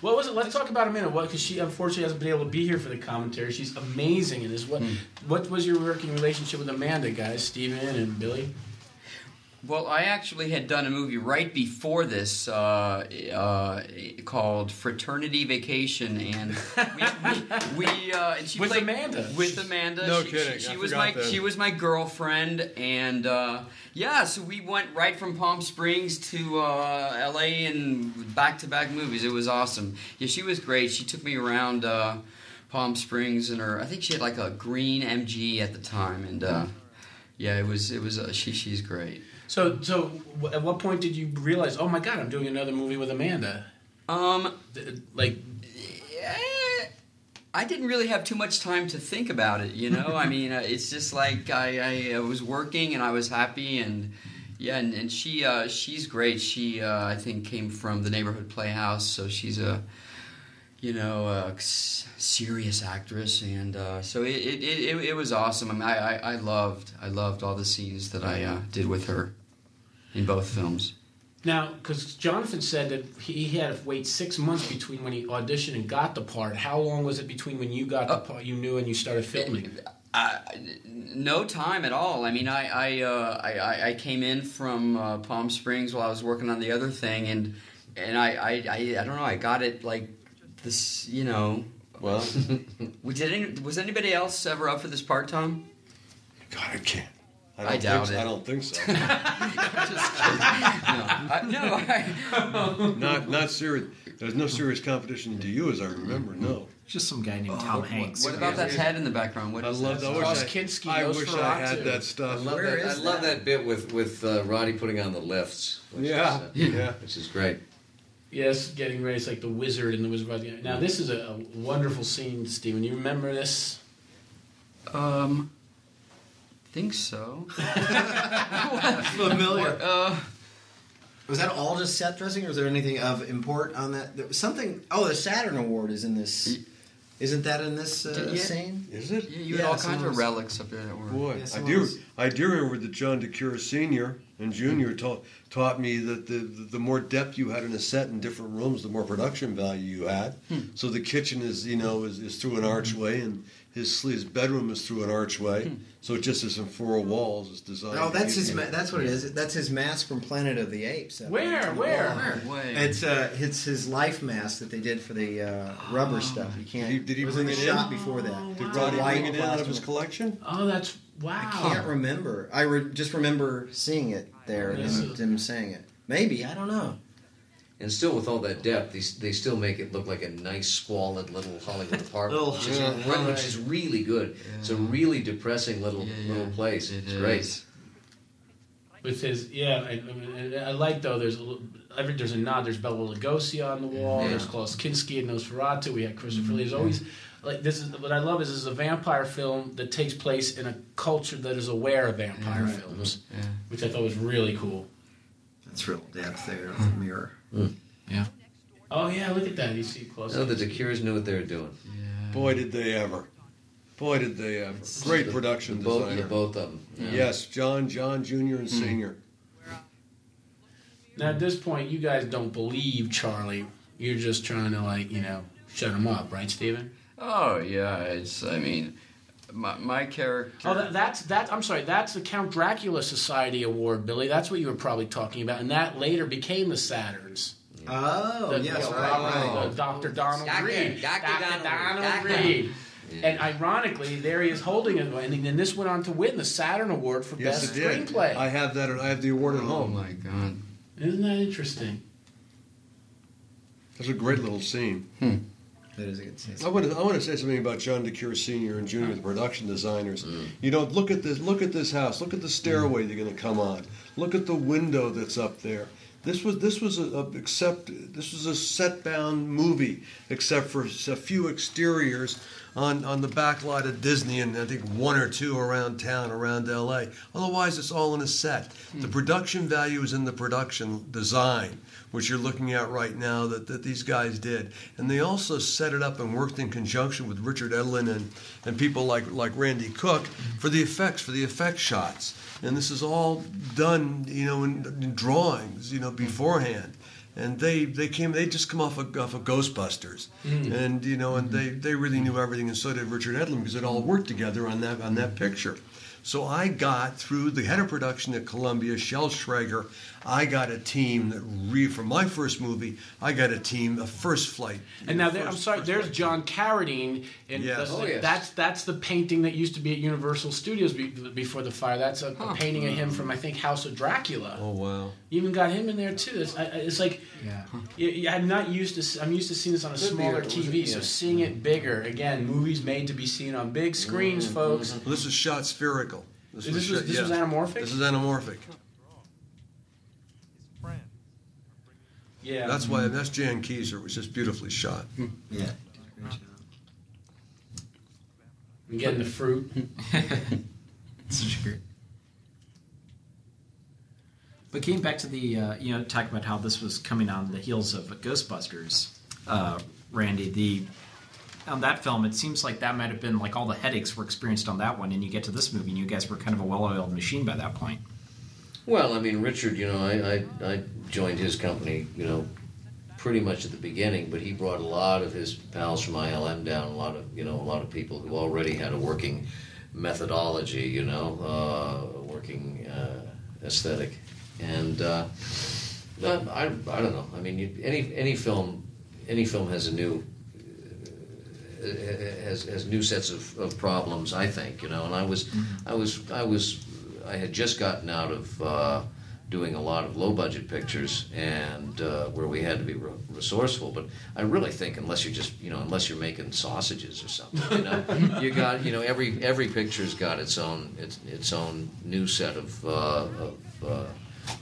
What was it? Let's talk about Amanda. What? Because she unfortunately hasn't been able to be here for the commentary. She's amazing in this. What? Hmm. What was your working relationship with Amanda, guys? Steven and Billy.
Well, I actually had done a movie right before this uh, uh, called Fraternity Vacation, and we, we, we uh, and she
With
played
Amanda.
With Amanda,
No
she,
kidding,
She,
I
she was my
that.
she was my girlfriend, and uh, yeah, so we went right from Palm Springs to uh, L.A. and back to back movies. It was awesome. Yeah, she was great. She took me around. Uh, Palm Springs and her. I think she had like a green MG at the time, and uh, yeah, it was it was uh, she she's great.
So, so at what point did you realize? Oh my God, I'm doing another movie with Amanda.
Um,
Like,
yeah, I didn't really have too much time to think about it. You know, I mean, uh, it's just like I, I, I was working and I was happy and. Yeah, and, and she uh, she's great. She uh, I think came from the neighborhood playhouse, so she's a you know a serious actress, and uh, so it, it, it, it was awesome. I mean, I, I, I loved I loved all the scenes that I uh, did with her in both films.
now, because Jonathan said that he had to wait six months between when he auditioned and got the part. How long was it between when you got the
Uh,
part you knew and you started filming?
I, no time at all. I mean, I I, uh, I, I- I came in from uh, Palm Springs while I was working on the other thing, and and I, I, I, I don't know. I got it like this, you know.
Well,
did any, was anybody else ever up for this part, Tom?
God, I can't.
I
don't
doubt
think,
it.
I don't think so.
Just kidding. no, I, no. I,
not not serious. There's no serious competition to you, as I remember. No.
Just some guy named Tom Hanks.
what about that head in the background? What
I
is
love
that?
that. I wish I, I, wish I had
too.
that
I
stuff.
love
Where
that. I love
that?
that bit with with uh, Roddy putting on the lifts. Which
Yeah,
is, uh,
yeah.
which is great.
Yes, getting ready. It's like the wizard and the wizard. Of Oz. Now, this is a, a wonderful scene, Stephen. You remember this?
Um, think so.
Familiar.
Uh,
Was that all just set dressing, or was there anything of import on that? There was something. Oh, the Saturn Award is in this. Isn't that in this uh,
Yeah.
scene?
Is it?
yeah, you
Yeah,
had all kinds
of
of relics up there that were.
Boy,
Yeah,
I
someone
do.
was-
I do remember that John DeCuir Senior and Junior taught taught me that the the more depth you had in a set in different rooms, the more production value you had.
Hmm.
So the kitchen is you know is, is through an archway, and his his bedroom is through an archway. So it just isn't four walls. It's designed.
Oh, that's his. Ma- that's what it is. That's his mask from Planet of the Apes. up
Where?
the
Where?
wall.
No.
It's uh, it's his life mask that they did for the uh, rubber stuff. You can't.
Did he- did he
it was
bring
in the
it in?
shot before that.
Did
It's a
Roddy
white
bring it in out of his collection?
Oh, that's wow.
I can't remember. I re- just remember seeing it there and
Yes.
him, him saying it. Maybe I don't know.
And still, with all that depth, they, they still make it look like a nice, squalid little Hollywood apartment,
Little-
which, is,
Yeah.
right, which is really good. It's a really depressing little
Yeah, yeah.
little place.
It
it's
is.
great.
With his, yeah, I, I, mean, I like though. There's a little, every, there's a nod. There's Bela Lugosi on the wall.
Yeah.
There's Klaus Kinski and Nosferatu. We had Christopher Lee. There's mm-hmm. always like this is what I love is this is a vampire film that takes place in a culture that is aware of vampire
Yeah.
films,
Yeah.
which I thought was really cool.
That's real depth there. Hmm. The mirror. Hmm.
Oh yeah, look at that. You see close.
No, the DeCuirs knew what they were doing.
Yeah.
Boy, did they ever! Boy, did they ever! Great
The-
production
the both,
designer.
yeah, both of them. Yeah.
Yes, John, John Junior and hmm. Senior.
Now at this point, you guys don't believe Charlie. You're just trying to like you know shut him up, right, Steven?
Oh yeah, it's. I mean, my my character.
Oh, that, that's that. I'm sorry. That's the Count Dracula Society Award, Billy. That's what you were probably talking about, and that later became the Saturns.
Oh
The-
yes,
the-
right, right.
the Dr. Donald
Doctor-
Reed.
Dr. Donald-
Donald
Doctor.
Reed.
Yeah.
And ironically, there he is holding it, and then this went on to win the Saturn Award for
Yes,
best
it did.
screenplay.
I have that. I have the award at
Oh
home.
my god.
Isn't that interesting?
That's a great little scene. Hmm.
That is a good scene.
I want to. I want to say something about John DeCuir Senior and Junior, the production designers. Mm. You know, look at this. Look at this house. Look at the stairway they're going to come on. Look at the window that's up there. This was this was a, a except this was a set bound movie except for a few exteriors on on the back lot of Disney and I think one or two around town around L.A. Otherwise, it's all in a set. Hmm. The production value is in the production design, which you're looking at right now that, that these guys did, and they also set it up and worked in conjunction with Richard Edlund and and people like like Randy Cook for the effects for the effect shots and this is all done, you know, in, in drawings, you know, mm-hmm. beforehand. And they, they came, they just come off of, off of Ghostbusters, mm-hmm. and you know, and they, mm-hmm. they really knew everything, and so did Richard Edlund because it all worked together on that on that picture. So I got through the head of production at Columbia, Shel Schrager. I got a team that re for my first movie. I got a team, a first flight.
And now,
First-
I'm sorry. There's
flight.
John Carradine, and
Yes.
the-
Oh, yes.
that's that's the painting that used to be at Universal Studios be, before the fire. That's a, a
Huh.
painting of him from I think House of Dracula.
Oh wow!
You even got him in there too. It's, I, I- it's like
Yeah.
you- you- I'm not used to. s- I'm used to seeing this on a
Could
smaller
or was it-
TV. So
yeah.
seeing it bigger again, movies made to be seen on big screens, mm-hmm. folks.
Well, this is shot spherical.
This was
shot-
this was anamorphic.
This is anamorphic.
Yeah,
That's why that's Jan Kiesser, was just beautifully shot.
Yeah.
I'm getting the fruit.
Such a great. But getting back to the, uh, you know, talking about how this was coming on the heels of Ghostbusters, uh, Randy, the on that film, it seems like that might have been like all the headaches were experienced on that one, and you get to this movie, and you guys were kind of a well-oiled machine by that point.
Well, I mean, Richard, you know, I, I, I joined his company, you know, pretty much at the beginning, but he brought a lot of his pals from ILM down, a lot of, you know, a lot of people who already had a working methodology, you know, uh, working uh, aesthetic. And uh, I, I don't know. I mean, you, any, any film, any film has a new, uh, has, has new sets of, of problems, I think, you know, and I was, I was, I was, I had just gotten out of uh, doing a lot of low budget pictures and uh, where we had to be re- resourceful, but I really think unless you're just, you know, unless you're making sausages or something, you know, you got, you know, every, every picture's got its own, its, its own new set of, uh, of, uh,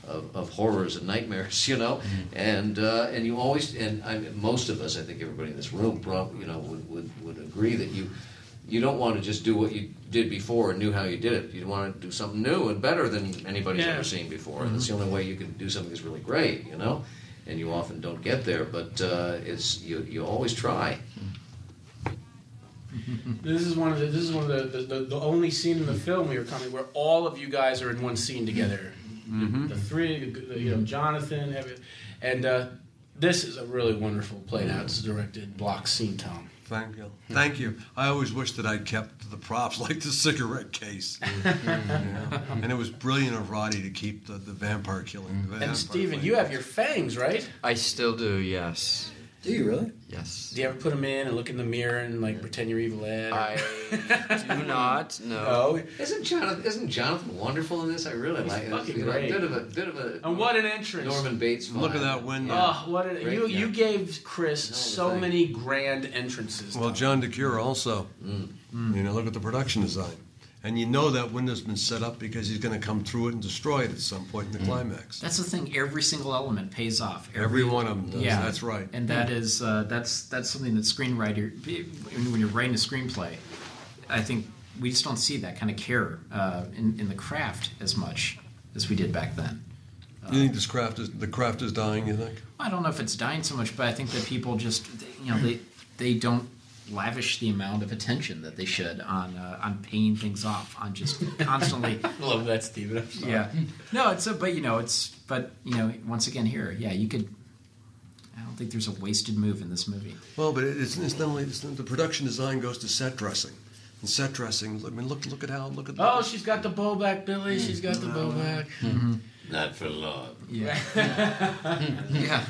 of, of horrors and nightmares, you know, and uh, and you always and I, most of us, I think everybody in this room, prob- you know, would, would, would agree that you you don't want to just do what you did before and knew how you did it. You want to do something new and better than anybody's
Yeah.
ever seen before, and that's the only way you can do something that's really great, you know. And you often don't get there, but uh, it's you you always try.
This is one of the, this is one of the, the, the, the only scene in the film we were coming where all of you guys are in one scene together. The three, the- you know, Jonathan, and uh, this is a really wonderful played out, directed block scene tone.
Thank you. Thank you. I always wish that I'd kept the props like the cigarette case. Yeah. And it was brilliant of Roddy to keep the, the vampire killing. The vampire
And Steven,
fight.
you have your fangs, right?
I still do, yes.
Do you really?
Yes.
Do you ever put them in and look in the mirror and like pretend you're Evil Ed? or-
I do not, no.
No.
Isn't Jonathan isn't Jonathan wonderful in this? I really
He's
like it.
fucking
You know,
great.
A bit of a bit of a
And what an entrance!
Norman Bates.
Look at that window.
Oh, what a,
Great,
you
yeah.
you gave Chris
the
so
thing.
many grand entrances.
Well,
Tom.
John DeCuir also. Mm. Mm. You know, look at the production design. And you know that window's been set up because he's going to come through it and destroy it at some point in the climax.
That's the thing; every single element pays off.
Every one of them does.
Yeah,
That's right.
and that is uh, that's that's something that screenwriter when when you're writing a screenplay, I think we just don't see that kind of care uh, in in the craft as much as we did back then.
You think this craft is the craft is dying? You think?
I don't know if it's dying so much, but I think that people just you know they they don't lavish the amount of attention that they should on uh, on paying things off on just constantly
love that, Steven. I'm sorry.
yeah no it's a but you know it's but you know once again here yeah you could I don't think there's a wasted move in this movie.
Well, but it's, it's not only it's, the production design goes to set dressing. And set dressing. I mean, look look at how look at.
Oh, she's got the bow back, Billy. She's got the bow back.
Not for long.
Yeah. yeah.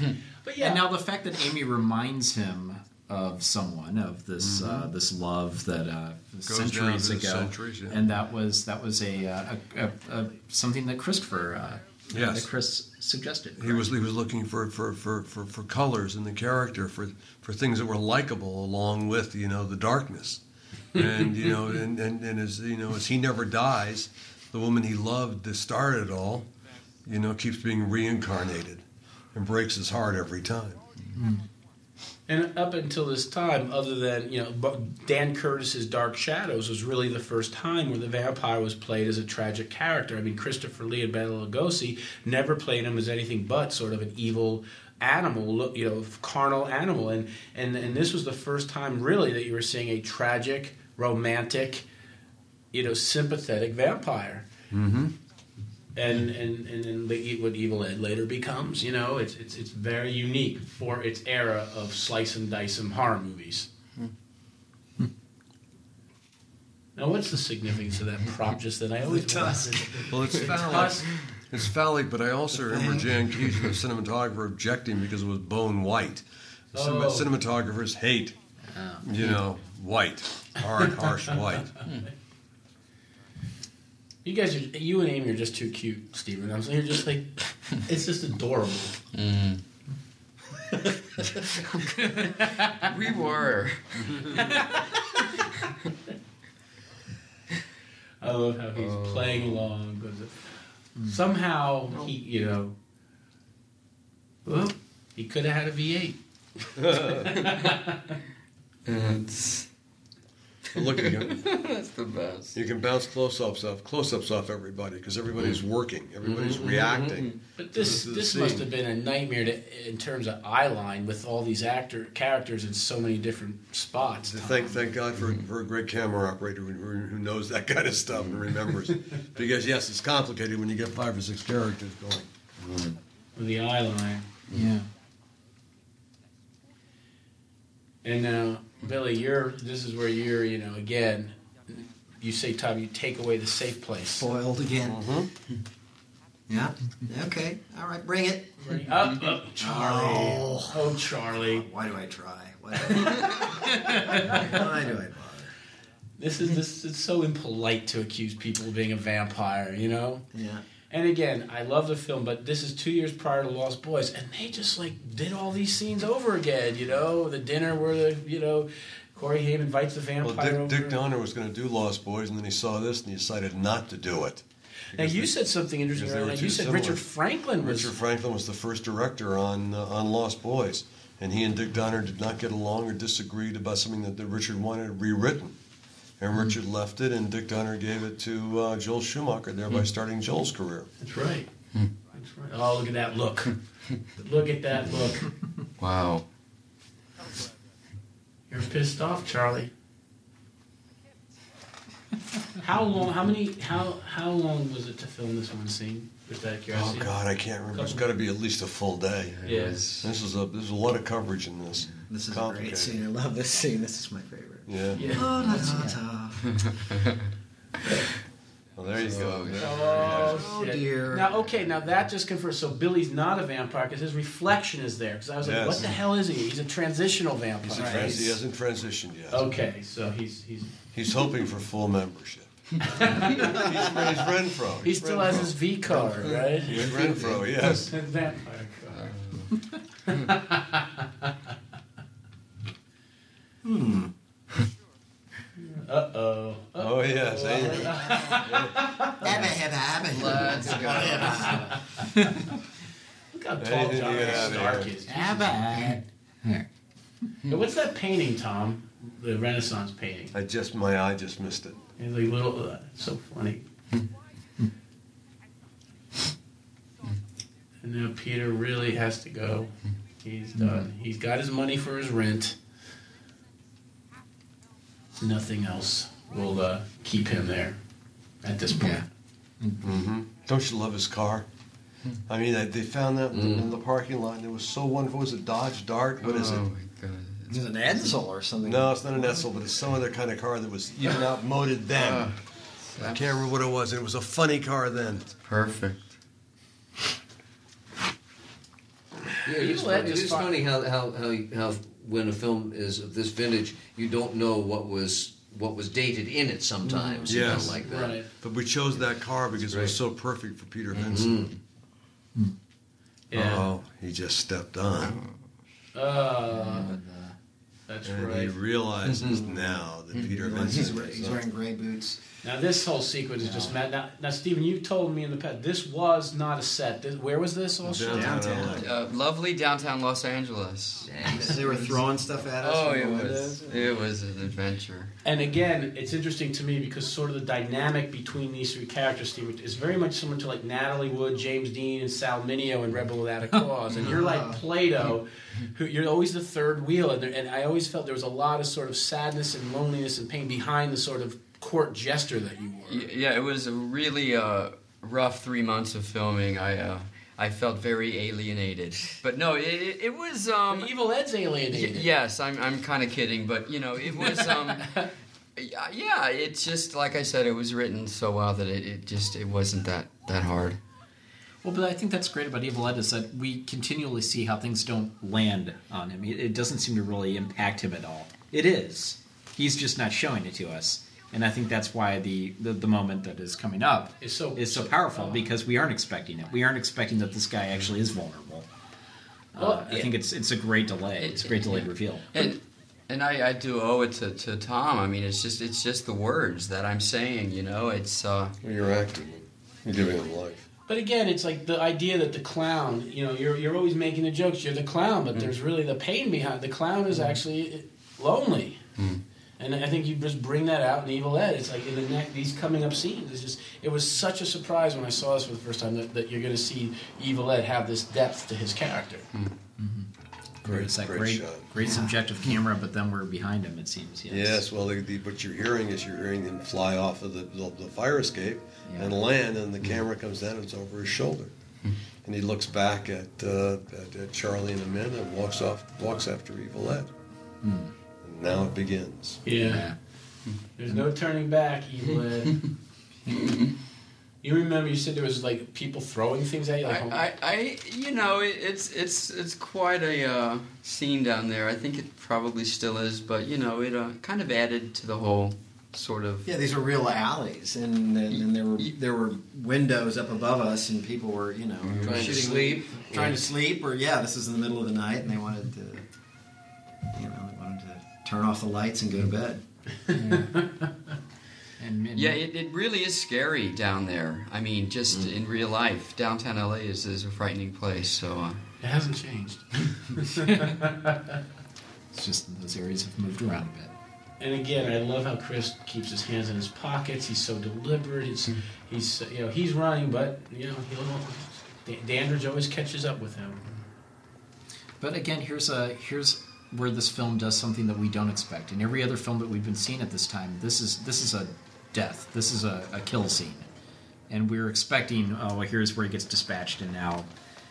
But yeah.
And now the fact that Amy reminds him of someone of this
Mm-hmm.
uh, this love that uh, centuries ago,
centuries, yeah.
and that was that was a, uh, a, a, a something that Christopher uh,
Yes.
that Chris suggested.
He was he was looking for for, for, for, for colors in the character for for things that were likable along with you know the darkness, and you know and, and, and as you know as he never dies, the woman he loved to start it all, you know keeps being reincarnated, and breaks his heart every time.
And up until this time, other than you know, Dan Curtis's Dark Shadows was really the first time where the vampire was played as a tragic character. I mean, Christopher Lee and Bela Lugosi never played him as anything but sort of an evil animal, you know, carnal animal. And and and this was the first time really that you were seeing a tragic, romantic, you know, sympathetic vampire.
Mm-hmm.
And and and then the, what Evil Ed later becomes. You know, it's it's it's very unique for its era of slice and dice and horror movies. Hmm. Now, what's the significance of that prop? Just that I always wondered.
Well, it's phallic.
Tusk.
It's phallic, but I also remember Jan Keys, the cinematographer, objecting because it was bone white. The
Oh.
Cinematographers hate, oh. you know, white, hard, harsh white. Hmm.
You guys, are, you and Amy are just too cute, Steven. I'm saying you're just like, it's just adorable. Mm.
We were.
I love how he's
Oh.
playing along. Because mm. somehow oh. he, you know, well, he could have had a V8.
It's,
But look, you can,
that's the best.
you can bounce close-ups off close-ups off everybody because everybody's mm-hmm. working, everybody's
Mhm,
reacting. Mm-hmm.
But this
This
this must have been a nightmare to, in terms of eye line with all these actor characters in so many different spots.
Thank, thank God for, mm-hmm. for a great camera operator who, who knows that kind of stuff and remembers. because yes, it's complicated when you get five or six characters going.
with the eye line.
Yeah.
And now, Billy, you're this is where you're, you know, again, you say, Tom, you take away the safe place.
Spoiled again.
Mm-hmm.
Yeah. Okay. All right. Bring it.
Ready? Up, up, Charlie.
Oh.
Oh, Charlie.
Why do I try? Why do I, Why do I bother?
This is this. It's so impolite to accuse people of being a vampire, you know.
Yeah.
And again, I love the film, but this is two years prior to Lost Boys, and they just like did all these scenes over again. You know, the dinner where the you know Corey Haim invites the
Well,
vampire
Dick,
over.
Dick Donner was going to do Lost Boys, and then he saw this and he decided not to do it.
now you
the-
said something interesting.
they were
earlier. You said
similar.
Richard Franklin was.
Richard Franklin was the first director on uh, on Lost Boys, and he and Dick Donner did not get along or disagreed about something that, that Richard wanted rewritten. And mm-hmm. Richard left it, and Dick Donner gave it to uh, Joel Schumacher, thereby mm. starting Joel's career.
That's right. Hmm. That's right. Oh, look at that look. look at that look.
Wow.
You're pissed off, Charlie. How long? How many? How how long was it to film this one scene? With that
Oh
curiosity.
God, I can't remember. It's got to be at least a full day.
Yes.
This is a there's a lot of coverage in this.
This is a great
Complicated.
scene. I love this scene. This is my favorite.
Yeah.
Yeah.
Oh,
Well, there you go. There-
Oh,
Oh, dear.
Now, okay, now that just confirms. So Billy's not a vampire because his reflection is there. Because I was like,
Yes.
what the hell is he? He's a transitional vampire.
He's a trans- he hasn't transitioned yet.
Okay, so he's he's
He's hoping for full membership. he's, he's Renfro.
he still has his V card, right?
He's Renfro, yes.
vampire card.
Hmm.
Uh oh.
Oh yes. Amy.
Abba, abba, abba.
Let's go.
Look how tall
Anything
John
to get out of
Stark
here.
is.
Abba.
Now, what's that painting, Tom? The Renaissance painting.
I just my eye just missed it.
It's like little. Uh, so funny. and now Peter really has to go. He's done. He's got his money for his rent. Nothing else will uh, keep him there at this point.
Mm-hmm. Don't you love his car? I mean, they- they found that in the- in the parking lot, and it was so wonderful. Was it Dodge Dart? What is
oh
it?
my god.
Is it an Edsel or something?
No, it's not an Edsel, but it's some other kind of car that was even outmoded then.
Uh,
I can't remember what it was. It was a funny car then.
Perfect.
Yeah, it is,
Well, that
funny, it
just
is
fi-
funny how, how, how, how when a film is of this vintage, you don't know what was what was dated in it sometimes. you know,
Yes.
like that.
Right.
But we chose that car because it was so perfect for Peter Vincent.
Yeah.
Oh, he just stepped on.
Uh, that's
And he
right.
realizes mm-hmm. now that mm-hmm. Peter
He's, wearing-
is
he's wearing gray boots.
Now this whole sequence is just mad. Now, now, Stephen, you told me in the past this was not a set. This, where was this also?
Downtown
Downtown.
Uh, lovely downtown Los Angeles.
They were throwing stuff at us.
Oh, it was it was an adventure.
And again, it's interesting to me because sort of the dynamic between these three characters, Steve, is very much similar to like Natalie Wood, James Dean, and Sal Mineo in Rebel Without a Cause. And you're like uh-huh. Plato, who you're always the third wheel. And, there, and I always felt there was a lot of sort of sadness and loneliness and pain behind the sort of court jester that you were.
Yeah, it was a really uh, rough three months of filming. I uh, I felt very alienated, but no, it, it, was. Um,
Evil Ed's
y-
alienated.
yes, I'm I'm kind of kidding, but you know, it was. Um, yeah, yeah, it's just like I said, it was written so well that it, it just it wasn't that that hard.
Well, but I think that's great about Evil Ed is that we continually see how things don't land on him. It, it doesn't seem to really impact him at all. It is. He's just not showing it to us. And I think that's why the, the, the moment that is coming up
It's so-
is so
so-
powerful
oh.
because we aren't expecting it. We aren't expecting that this guy actually is vulnerable.
Well,
Uh, I
yeah.
think it's it's a great delay. It's a great delayed reveal.
And and I, I do owe it to, to Tom. I mean, it's just it's just the words that I'm saying. You know, it's uh,
You're acting. You're giving him life.
But again, it's like the idea that the clown, you know, you're, you're always making the jokes, you're the clown, but mm. there's really the pain behind The clown is mm. actually lonely. Mm. And I think you just bring that out in Evil Ed. It's like in the neck, these coming up scenes. It's just, it was such a surprise when I saw this for the first time that, that you're going to see Evil Ed have this depth to his character. Mm-hmm.
Great,
it's that
great,
great,
shot.
great subjective camera, but then we're behind him. It seems. Yes.
Yes, well, the, the, what you're hearing is you're hearing him fly off of the, the, the fire escape
Yeah.
And land, and the camera comes down and it's over his shoulder. And he looks back at, uh, at, at Charlie and Amanda and walks off, walks after Evil Ed. And now it begins.
Yeah.
Yeah.
There's no turning back, Evil Ed. you remember you said there was like people throwing things at you? Like,
I, I, I you know it, it's it's it's quite a uh, scene down there. I think it probably still is, but you know it uh, kind of added to the whole sort of.
Yeah, these are real alleys, and, and, and there were there were windows up above us, and people were you know
Trying to sleep.
trying to sleep, or yeah, this is in the middle of the night, and they wanted to, you know, they wanted to turn off the lights and go to bed.
And, and
Yeah, it, it really is scary down there. I mean, just in real life, downtown LA is, is a frightening place. So, uh,
it hasn't changed.
it's just those areas have moved around a bit.
And again, I love how Chris keeps his hands in his pockets. He's so deliberate. He's, he's you know, he's running, but you know, he'll, Dandridge always catches up with him.
But again, here's a here's where this film does something that we don't expect. In every other film that we've been seeing at this time, this is this is a death. This is a, a kill scene, and we're expecting. Oh, well, here's where he gets dispatched, and now,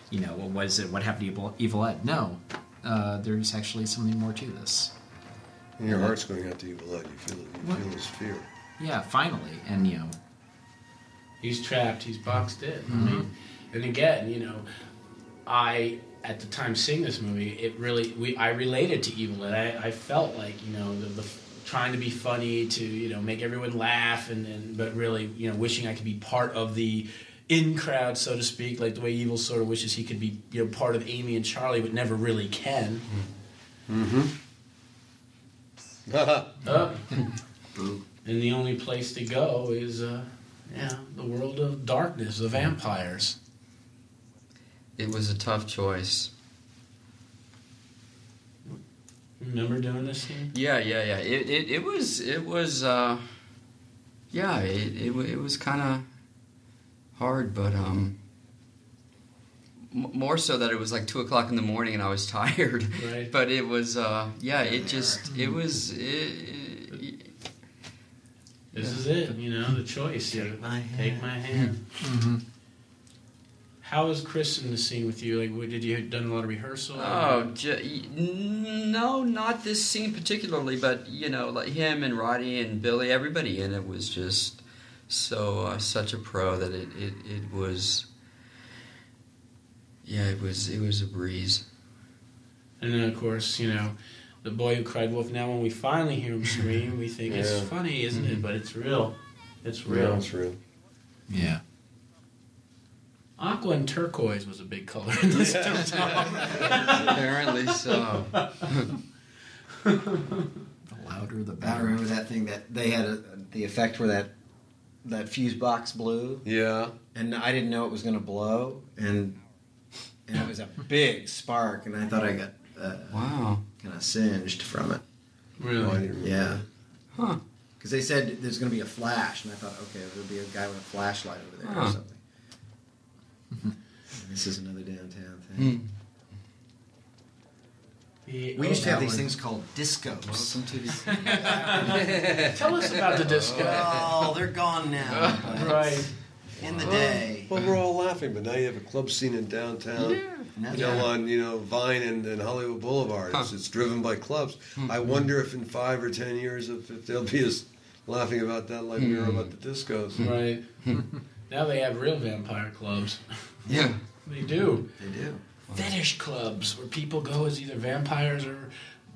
you know, what was it? What happened to Evil, Evil Ed? No, uh, there's actually something more to this.
And your heart's going out to Evil Ed. You feel it. You
What?
feel his fear.
Yeah, finally, and you know,
He's trapped. He's boxed in. I mm-hmm. mean, and again, you know, I at the time seeing this movie, it really we I related to Evil Ed. I, I felt like you know the, the trying to be funny to you know make everyone laugh and, and but really you know wishing I could be part of the in crowd so to speak like the way Evil sort of wishes he could be you know part of Amy and Charlie but never really can. Mm-hmm. Up. and the only place to go is uh, yeah the world of darkness, the vampires.
it was a tough choice.
Remember doing this scene?
Yeah, yeah, yeah. It, it, it was, it was, uh, yeah, it, it, it was kind of hard, but, um, more so that it was like two o'clock in the morning and I was tired.
Right.
But it was, uh, yeah, it just, it was, it, it,
This is it, you know, the choice. You
Take my hand.
Take my hand. How was Chris in the scene with you? Like, what- did you done a lot of rehearsal?
Oh, j- no, not this scene particularly, but you know, like him and Roddy and Billy, everybody in it was just so uh, such a pro that it, it, it was. Yeah, it was it was a breeze.
And then, of course, you know, the boy who cried wolf. Now, when we finally hear him scream, we think it's funny, isn't it? Mm-hmm. But it's real. It's real.
Real, it's real.
yeah.
Aqua and turquoise was a big color in this film.
Apparently so.
The louder, the better.
I remember that thing that they had a, the effect where that that fuse box blew,
Yeah.
and I didn't know it was going to blow, and and it was a big spark, and I thought I got uh,
Wow.
kind of singed from it.
Really?
didn't.
Yeah.
Huh.
Because they said there's going to be a flash, and I thought, okay, there'll be a guy with a flashlight over there or something. this is another downtown thing.
Hmm.
The-
We
oh,
used to have these
one.
things called discos.
Welcome to the.
Tell us about the disco.
Oh, they're gone now.
right.
In the day.
Well, we're all laughing, but now you have a club scene in downtown.
Now
You know, on you know Vine and, and Hollywood Boulevard, it's,
Huh.
it's driven by clubs. Hmm. I wonder if in five or ten years, if, if they'll be as laughing about that like we were hmm. about the discos. Hmm.
Right. now they have real vampire clubs.
Yeah.
They do.
They do.
Fetish clubs where people go as either vampires or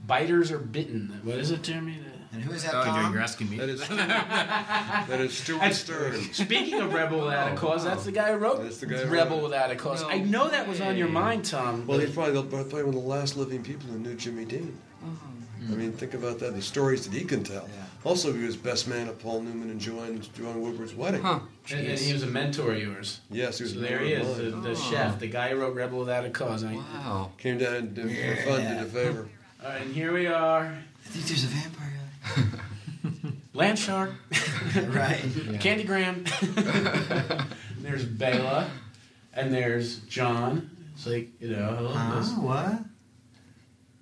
biters or bitten. What is it, Jeremy? The-
And who is that,
Oh,
Tom?
you're asking me.
That is that is
Stewart
Stern.
Speaking of Rebel Without a Cause, that's the guy who wrote
That's the guy who
Rebel
wrote.
Without a Cause.
No
I know that was on your mind, Tom.
Well, he's probably, the- probably one of the last living people who knew Jimmy Dean. Mm-hmm. I mean, think about that. The stories that he can tell.
Yeah.
Also, he was best man at Paul Newman and Joanne, Joanne Woodward's wedding.
Huh.
and, and he was a mentor of yours.
Yes, he was.
So
a
there he is, the,
mine.
the oh. chef, the guy who wrote Rebel Without a Cause. I,
Wow.
Came down and did, for fun, did a favor.
All right, and here we are,
I think there's a vampire
Land Shark,
right.
Candy Graham. there's Bela, and there's John. It's like you know, hello.
Huh?
this-
What?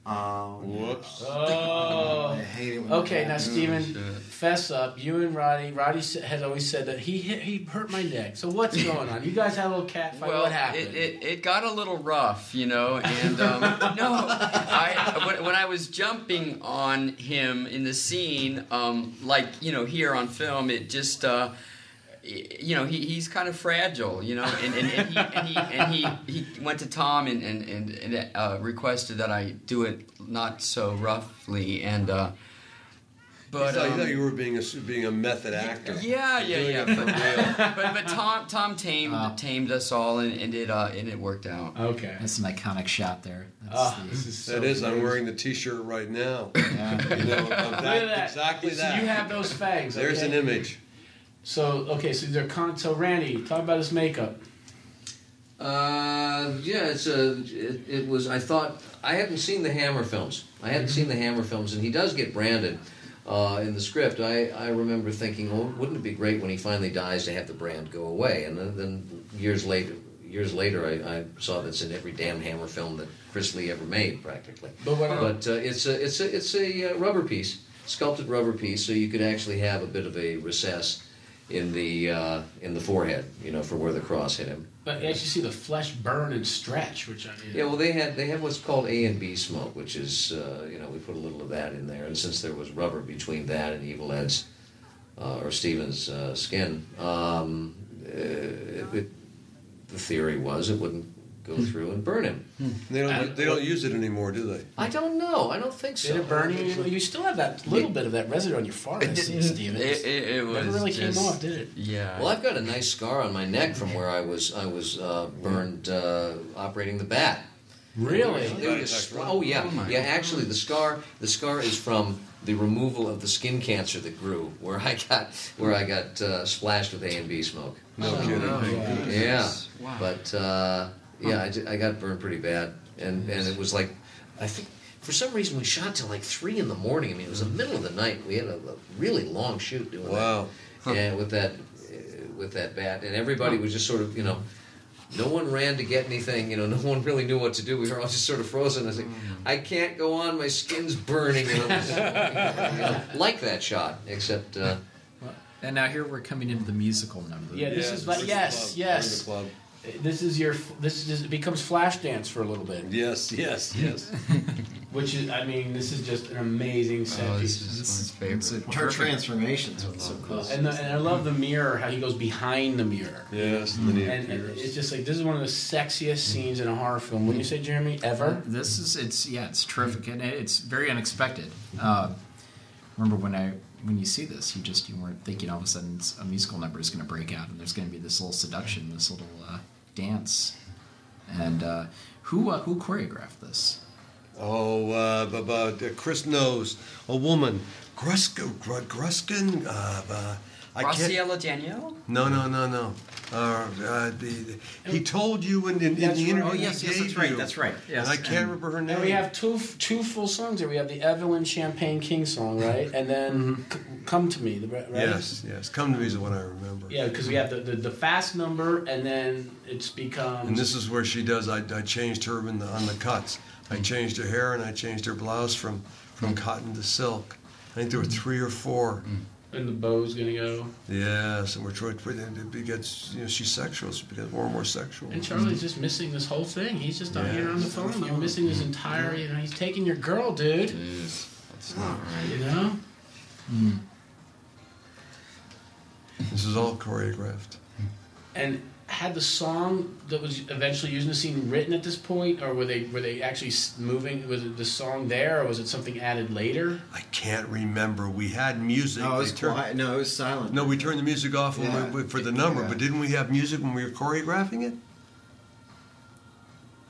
Oh.
Whoops.
Oh.
I hate it when
Okay, now
happens.
Steven,
shit.
fess up. You and Roddy. Roddy sa- has always said that he hit, he hurt my neck. So what's going on? You guys had a little cat fight.
Well,
what happened?
It, it, it got a little rough, you know, and um, no, I when, when I was jumping on him in the scene, um, like you know here on film, it just. Uh, y- you know he, he's kind of fragile you know and, and, and, he, and, he, and he, he went to tom and, and, and, and uh, requested that i do it not so roughly and uh, but
he, thought, he
um,
thought you were being a being a method actor.
yeah, yeah,
Doing
yeah. But,
real.
but, but Tom Tom tamed
Wow.
tamed us all, and, and it uh, and it worked out.
okay.
That's an iconic shot there. That's
Ah,
the-
this is so
That is, I'm wearing the T-shirt right now.
yeah.
You know, of
Look at
that,
that.
exactly
so
that.
you have those fangs.
There's
okay?
an image.
So okay, so they're con- so Randy, talk about his makeup.
Uh, yeah, it's a. It, it was. I thought I hadn't seen the Hammer films. I hadn't seen the Hammer films, and he does get branded uh, in the script. I, I remember thinking, oh, wouldn't it be great when he finally dies to have the brand go away? And then, then years later, years later, I, I saw that's in every damn Hammer film that Chris Lee ever made, practically.
But what?
But uh, it's a it's a it's a uh, rubber piece, sculpted rubber piece, so you could actually have a bit of a recess in the uh, in the forehead, you know, for where the cross hit him.
but as you actually see the flesh burn and stretch, which I mean.
Yeah, well, they had they have what's called A and B smoke, which is uh, you know we put a little of that in there, and since there was rubber between that and Evil Ed's uh, or Steven's uh, skin, um, uh, it, it, the theory was it wouldn't go through and burn him.
They don't.
And-
they don't use it anymore, do they?
I don't know. I don't think so.
Did it burn you? You still have that little bit of that residue on your forehead, I see, Steven.
It, it, it was
Never really
just,
came off, did it?
Yeah.
Well, I've got a nice scar on my neck from where I was I was uh, burned uh, operating the bat.
Really?
It was- oh yeah,
Oh,
yeah. Actually, the scar the scar is from the removal of the skin cancer that grew where I got where I got uh, splashed with A and B smoke.
No
Oh,
kidding.
no.
Yeah,
Wow.
but uh, yeah, I, did- I got burned pretty bad, and and it was like I think. For some reason, we shot till like three in the morning. I mean, it was the middle of the night. We had a, a really long shoot doing that.
Wow.
and with that uh, with that bat, and everybody was just sort of you know, no one ran to get anything. You know, no one really knew what to do. We were all just sort of frozen. I was like, I can't go on. My skin's burning. And I'm just, you know, like that shot, except uh,
And now here we're coming into the musical number.
Yeah, this
Yeah,
is
we're
like
the
yes,
club.
yes.
We're the club.
This is your. This is it becomes Flashdance for a little bit,
Yes, yes, yes.
which is. I mean, this is just an amazing set
Oh,
piece.
this is my favorite.
it's a
Her
perfect-
transformations were so cool.
and, the, and I love the mirror. How he goes behind the mirror.
yes, and then he
And, and it's just like this is one of the sexiest scenes in a horror film. Wouldn't you say, Jeremy? Ever?
This is it's yeah it's terrific and it's very unexpected. Uh, remember when I when you see this, you just you weren't thinking all of a sudden a musical number is going to break out and there's going to be this little seduction, this little uh, dance. And uh, who uh, who choreographed this?
Oh, uh, but, but Chris knows a woman, Gruska, Gruskin. Uh, I
Danielle?
No, no, no, no. Uh, uh, the, the- he told you in, in, in the
right.
interview.
Oh,
he
yes, yes, that's right,
you,
that's right, yes,
and I can't
and-
remember her name.
And we have two two full songs here. We have the Evelyn Champagne King song, right? And then C- "Come to Me," the right?
Yes, yes. Come to me is the one I remember.
Yeah, because we have the, the, the fast number, and then it's becomes.
And this is where she does. I, I changed her in the, on the cuts. I changed her hair and I changed her blouse from from cotton to silk. I think there were three or four.
And the bow's gonna go.
Yes, and we're trying. It gets you know she's sexual. She becomes more and more sexual.
And Charlie's just missing this whole thing. He's just out here on the
Yes.
phone. You're missing his entire. You know, he's taking your girl, dude.
Jeez, that's not right.
You know. Hmm.
This is all choreographed.
And had the song that was eventually used in the scene written at this point, or were they were they actually moving? Was it the song there, or was it something added later?
I can't remember. We had music.
No, it was
They turned-
quiet. No, it was silent.
No, we turned the music off when
Yeah.
we, for the number,
Yeah.
but didn't we have music when we were choreographing it?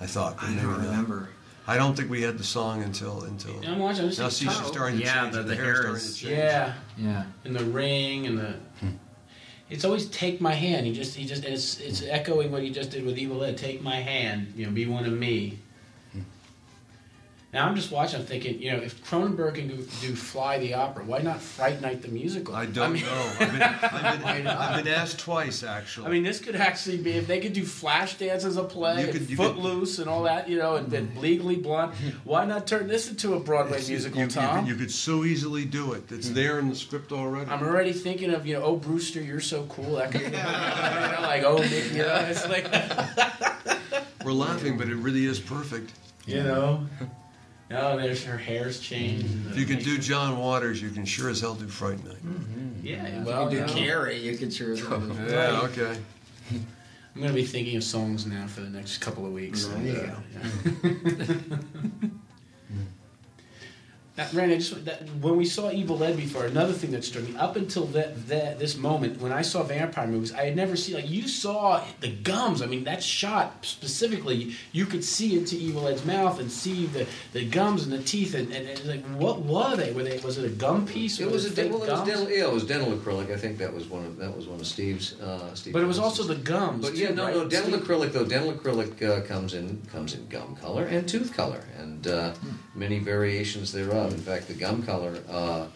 I thought.
I don't
not.
remember.
I don't think we had the song until until.
I'm watching. I'm just
Now see, she's starting to
Yeah,
change.
the-
it.
the
hair's
hair
starting
is-
to change.
Yeah,
Yeah.
and the ring and the. Hmm. It's always take my hand. He just he just it's it's echoing what he just did with Evil Ed. Take my hand. You know, be one of me. Now I'm just watching. I'm thinking, you know, if Cronenberg can do, do Fly the Opera, why not Fright Night the musical?
I don't
mean,
know. I've been, I've, been, I've been asked twice actually.
I mean, this could actually be if they could do Flashdance as a play,
You
and
could- you could-
Footloose, and all that, you know, and then Legally Blonde. Why not turn this into a Broadway musical,
you, you
Tom?
could, you could so easily do it. It's hmm. there in the script already.
I'm already thinking of you know, oh Brewster, you're so cool. That could be, you know, like oh Nick, you know, it's like
We're laughing, but it really is perfect.
you know. Oh, there's her hair's changed.
If you can do John Waters, you can sure as hell do Fright Night.
yeah,
If
well,
you
you
do
know,
Carrie, you can sure. as hell do-
Yeah, okay.
I'm gonna be thinking of songs now for the next couple of weeks.
There you
And, uh, yeah. Now, Randy, I just, that, when we saw Evil Ed before, another thing that struck me up until that, that this moment when I saw vampire movies, I had never seen like you saw the gums. I mean, that shot specifically, you could see into Evil Ed's mouth and see the, the gums and the teeth, and, and, and like what were they? Were they? Was it a gum piece?
It
Were
was a well, it was dental. Yeah, it was dental acrylic. I think that was one of that was one of Steve's. Uh, Steve
But it was also the gums.
But yeah,
too,
no,
right?
no. Dental
Steve?
acrylic though. Dental acrylic uh, comes in comes in gum color and tooth color, and uh, many variations thereof. In fact, the gum color uh,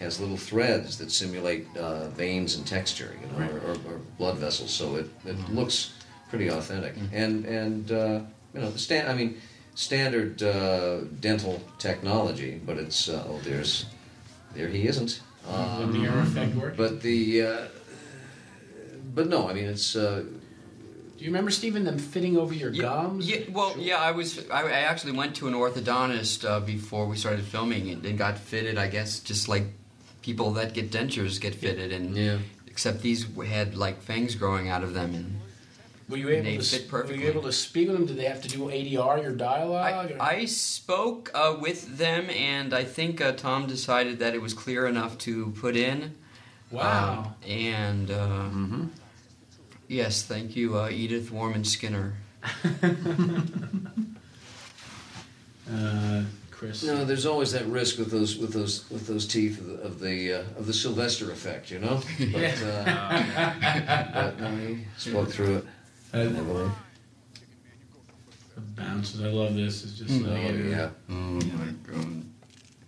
has little threads that simulate uh, veins and texture, you know, or, or, or blood vessels. So it, it looks pretty authentic. And and uh, you know, the stand. I mean, standard uh, dental technology, but it's uh, oh, there's there he isn't.
The
Um,
mirror effect work.
but the uh, but no, I mean it's.
Do you remember Stephen them fitting over your
Yeah,
gums?
Yeah, well, yeah, I was. I, I actually went to an orthodontist uh, before we started filming and, and got fitted. I guess just like people that get dentures get fitted, and
Yeah.
except these had like fangs growing out of them, and
Were you able
They
to
fit
s- Were you able to speak with them? Did they have to do ADR your dialogue?
I, I spoke uh, with them, and I think uh, Tom decided that it was clear enough to put in.
wow.
Um, and uh, yes, thank you, uh, Edith Warman Skinner.
uh, Chris.
No, there's always that risk with those with those with those teeth of the of the, uh, of the Sylvester effect, you know. But, uh, but no, he spoke through it. I
Uh, the bounces. I love this. It's just
Oh
like
yeah.
Oh my god.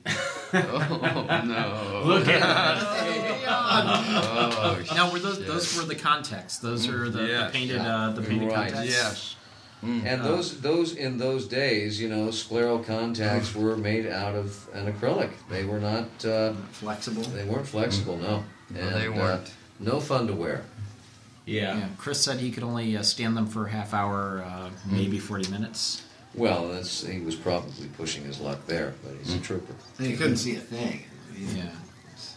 oh no.
Look at
Oh,
Now, were those
shit.
those were the contacts? Those are the,
Yes.
the painted
Yeah.
uh, the painted
Right.
contacts.
Yes.
And those those in those days, you know, scleral contacts were made out of an acrylic. They were not. Uh,
Flexible.
they weren't flexible. No.
No,
And,
they
uh,
weren't.
no fun to wear.
yeah.
Yeah, Chris said he could only uh, stand them for a half hour, uh, maybe forty minutes.
Well, that's he was probably pushing his luck there, but he's a trooper.
You couldn't see a thing.
Yeah.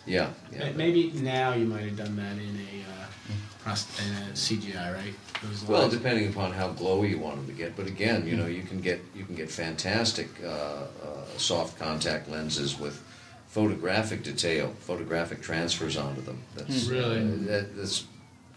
Yeah. yeah.
Ma- Maybe now you might have done that in a, uh, in a CGI, right? Those
Well,
lines.
depending upon how glowy you want them to get, but again, you know, you can get you can get fantastic uh, uh, soft contact lenses with photographic detail, photographic transfers onto them. That's
Really?
uh, that, that's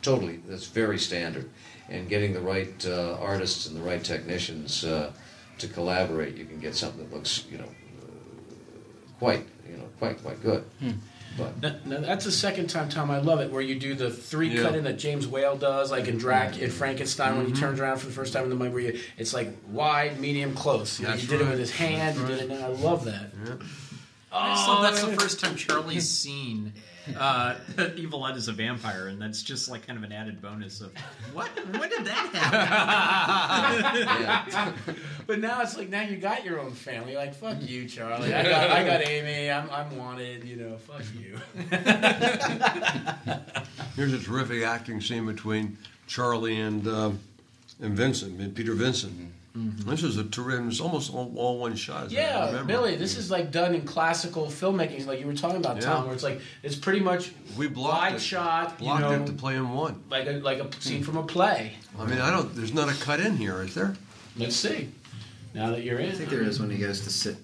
totally that's very standard, and getting the right uh, artists and the right technicians uh, to collaborate, you can get something that looks you know uh, quite you know quite quite good. Hmm. But
No, no, that's the second time, Tom. I love it where you do the three
Yeah.
cut in that James Whale does, like in Drac in mm-hmm. Frankenstein when he mm-hmm. turns around for the first time in the movie. Where you, it's like wide, medium, close. You, know,
That's
you did it with his hand. You did it, and I love that.
I just love that's the oh, first time Charlie's seen uh, Evil Ed is a vampire, and that's just like kind of an added bonus of what? When did that happen?
But now it's like now you got your own family. Like fuck you, Charlie. I got, I got Amy. I'm, I'm wanted. You know, fuck you.
Here's a terrific acting scene between Charlie and um, and Vincent, and Peter Vincent. Mm-hmm. This is a terrific. It's almost all, all one shot.
Yeah,
remember.
Billy, this is like done in classical filmmaking, like you were talking about, Tom, where it's like it's pretty much
We blocked
wide
it.
shot,
Blocked
you know,
it to play in one.
like a like a hmm. scene from a play.
I mean, I don't. There's not a cut in here, is there?
Let's see. Now that you're in,
I think there is when he goes to sit.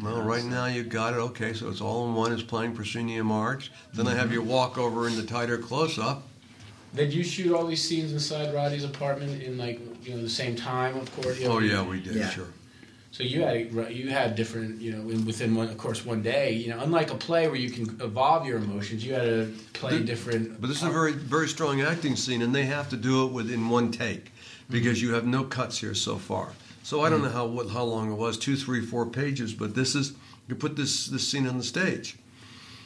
Well, right now you got it. Okay, so it's all in one. It's playing Proscenium March. Then I have you mm-hmm. walk over in the tighter close up.
Did you shoot all these scenes inside Roddy's apartment in like you know the same time? Of course. you know?
Oh yeah, we did.
Yeah.
Sure.
So you had you had different you know within one of course one day you know unlike a play where you can evolve your emotions you had to play
But-
different.
But this is a um, very, very strong acting scene, and they have to do it within one take because you have no cuts here so far. So I don't mm-hmm. know how what, how long it was, two, three, four pages. But this is you put this this scene on the stage.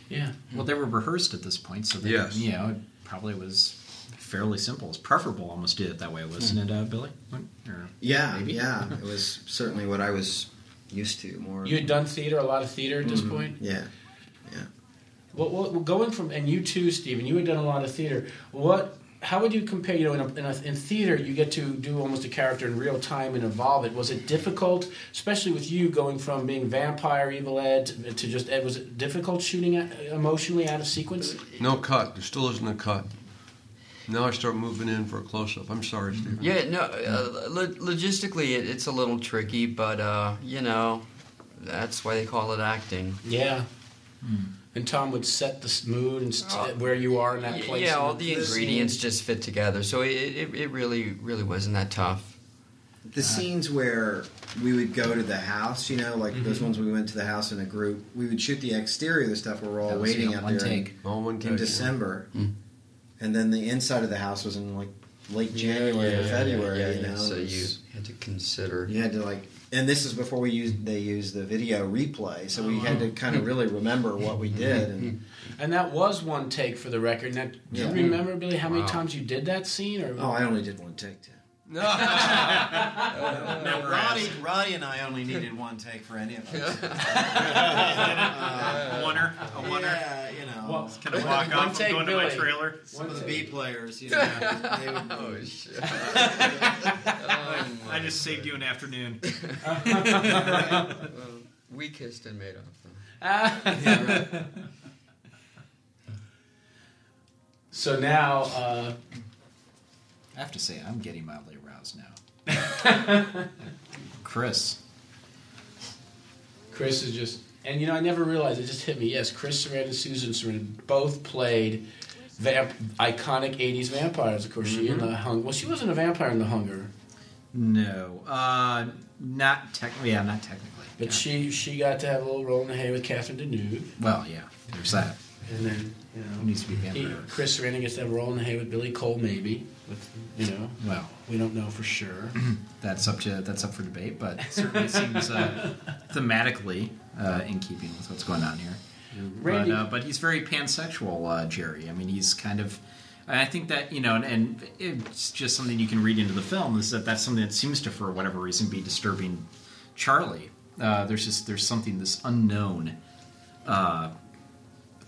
yeah.
Well, they were rehearsed at this point, so they,
Yes.
you know, it probably was fairly simple. It's preferable almost to do it that way, wasn't it, uh, Billy? Or,
Yeah,
Maybe.
yeah. It was certainly what I was used to more.
You had done theater, a lot of theater at this
Mhm.
point.
Yeah. Yeah.
Well, well, going from and you too, Stephen, you had done a lot of theater. What? How would you compare? You know, in, a, in, a, in theater, you get to do almost a character in real time and evolve it. Was it difficult, especially with you going from being vampire, evil Ed to, to just Ed? Was it difficult shooting uh, emotionally out of sequence?
No cut. There still isn't a cut. Now I start moving in for a close up. I'm sorry, Stephen.
Yeah, no. Uh, lo- logistically, it, it's a little tricky, but uh, you know, that's why they call it acting.
Yeah. And Tom would set the mood and st- where you are in that place.
Yeah, all
the
the
scene.
ingredients just fit together, so it, it, it really really wasn't that tough.
The scenes where we would go to the house, you know, like those ones we went to the house in a group, we would shoot the exterior of the stuff where we're all waiting
yeah,
out
one
there in-
All one
in,
take.
December.
Mm.
And then the inside of the house was in like late January
yeah,
or February,
yeah,
you know.
So
it
you had to consider.
you had to like and this is before we used they used the video replay, so we had to uh-huh. kind of really remember what we did and
And that was one take for the record. Now, do
Yeah.
you remember, Billy, how many
Wow.
times you did that scene? Or
Oh, I only did one take too.
No.
No, Roddy, Roddy and I only needed one take for any of us.
A oneer, a oneer.
Yeah, you know.
Well,
Can I walk
One
off?
take,
I'm going to my
Billy.
trailer.
some of the B players, you know, they would
Oh shit!
I just saved you an afternoon.
we kissed and made up.
So now, uh,
I have to say, I'm getting mildly aroused now. Chris.
Chris is just, and you know, I never realized it just hit me. Yes, Chris Sarandon and Susan Sarandon both played vamp- iconic '80s vampires. Of course, she in the Hunger. Well, she wasn't a vampire in the Hunger,
No, uh, not technically. Yeah, not technically.
but
yeah.
she she got to have a little role in the hay with Catherine Deneuve,
Well, yeah. There's that.
and then you
Who needs to be
He,
vampire?
Chris Sarandon gets that role in the hay with Billy Cole, maybe. With you know,
Well,
we don't know for sure.
that's up to that's up for debate, but it certainly seems uh, thematically uh, in keeping with what's going on here.
Randy-
But, uh, but he's very pansexual, uh, Jerry. I mean, he's kind of. And I think that you know, and, and it's just something you can read into the film is that that's something that seems to, for whatever reason, be disturbing Charlie. Uh, there's just there's something this unknown uh,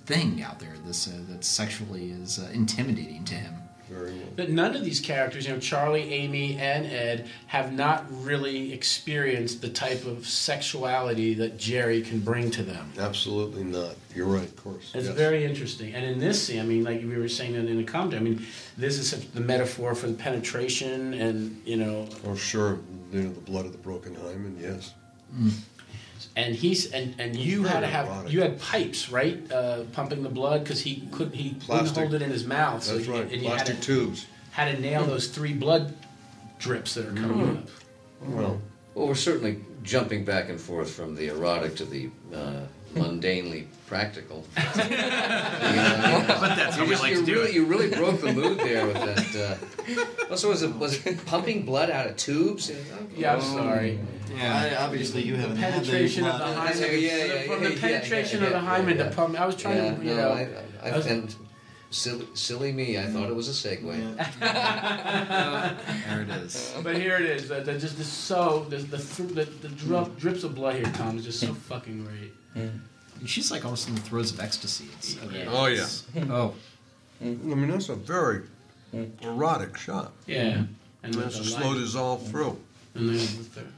thing out there this uh, that sexually is uh, intimidating to him.
Very well.
But none of these characters, you know, Charlie, Amy, and Ed, have not really experienced the type of sexuality that Jerry can bring to them.
Absolutely not. You're right, of course.
It's
Yes.
very interesting. And in this scene, I mean, like we were saying in the commentary, I mean, this is the metaphor for the penetration and, you know,
Oh, sure. You know, the blood of the broken hymen, yes.
And he's, and, and you had to have, you had pipes, right? Uh, pumping the blood because he couldn't, he couldn't hold it in his mouth. so
That's
he-
right.
And you had
Plastic
to,
tubes.
had to nail those three blood drips that are coming up.
Well,
Well, we're certainly jumping back and forth from the erotic to the uh, mundanely practical. You know,
But that's how
you,
we
just,
like
you
to do
really,
it.
you really broke the mood there with that. Uh, well, so was it was it pumping blood out of tubes?
Yeah, I'm sorry.
I, obviously you haven't had the
penetration of the hymen.
Yeah, yeah, yeah,
from the penetration of the hymen to pump. I was trying
Yeah,
to, you
no,
know.
I, I,
I was-
and silly, silly me, I thought it was a segue.
There it is.
but here it is. The, the, just the so the the, th- the, the drip, mm. drips of blood here, Tom, is just so mm. fucking great. Mm.
And she's like almost in the throes of ecstasy. It's,
Yeah.
Oh, yeah.
Oh,
I mean, that's a very erotic shot.
Yeah. And
And
the,
that's
the
a slow
light-
dissolve through.
And then the third,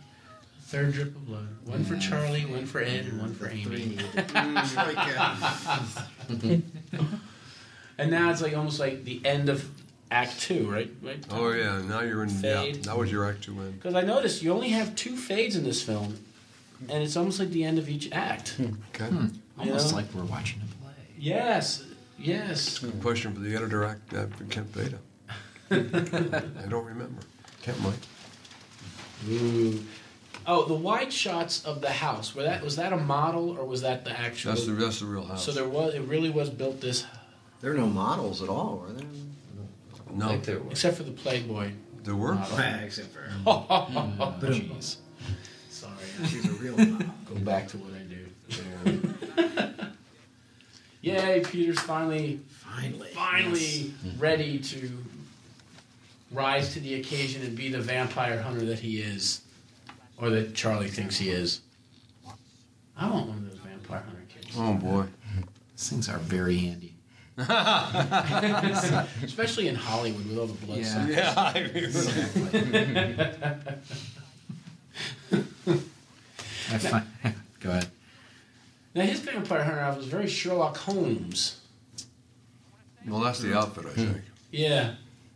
third drip of blood. One for Charlie, one for Ed, and one for Amy. And now it's like almost like the end of Act Two, right? Right.
Oh yeah, now you're in. Yeah,
Fade.
that was your act two end.
Because I noticed you only have two fades in this film, and it's almost like the end of each act.
Okay.
Almost
know?
like we're watching a play.
Yes, yes.
Good Question for the editor, act uh, for Kent Beyda. I don't remember. Kent Mike.
Ooh. Oh, the wide shots of the house. Were that was that a model or was that the actual?
That's the that's the real house.
so there was. It really was built this,
There are no models at all, were there?
No,
think there was.
except for the Playboy.
there were.
model.
Except for
Oh, jeez. Sorry.
she's a real model.
Go back to what I do. Yay! Peter's finally
Finally.
finally ready to rise to the occasion and be the vampire hunter that he is, or that Charlie thinks he is. I want one of those vampire hunter kits,
Oh boy.
These things are very handy.
especially in Hollywood with all the blood.
Yeah.
suckers.
I find, go ahead.
Now his vampire hunter outfit was very Sherlock Holmes.
Well, that's the outfit, I think.
Yeah.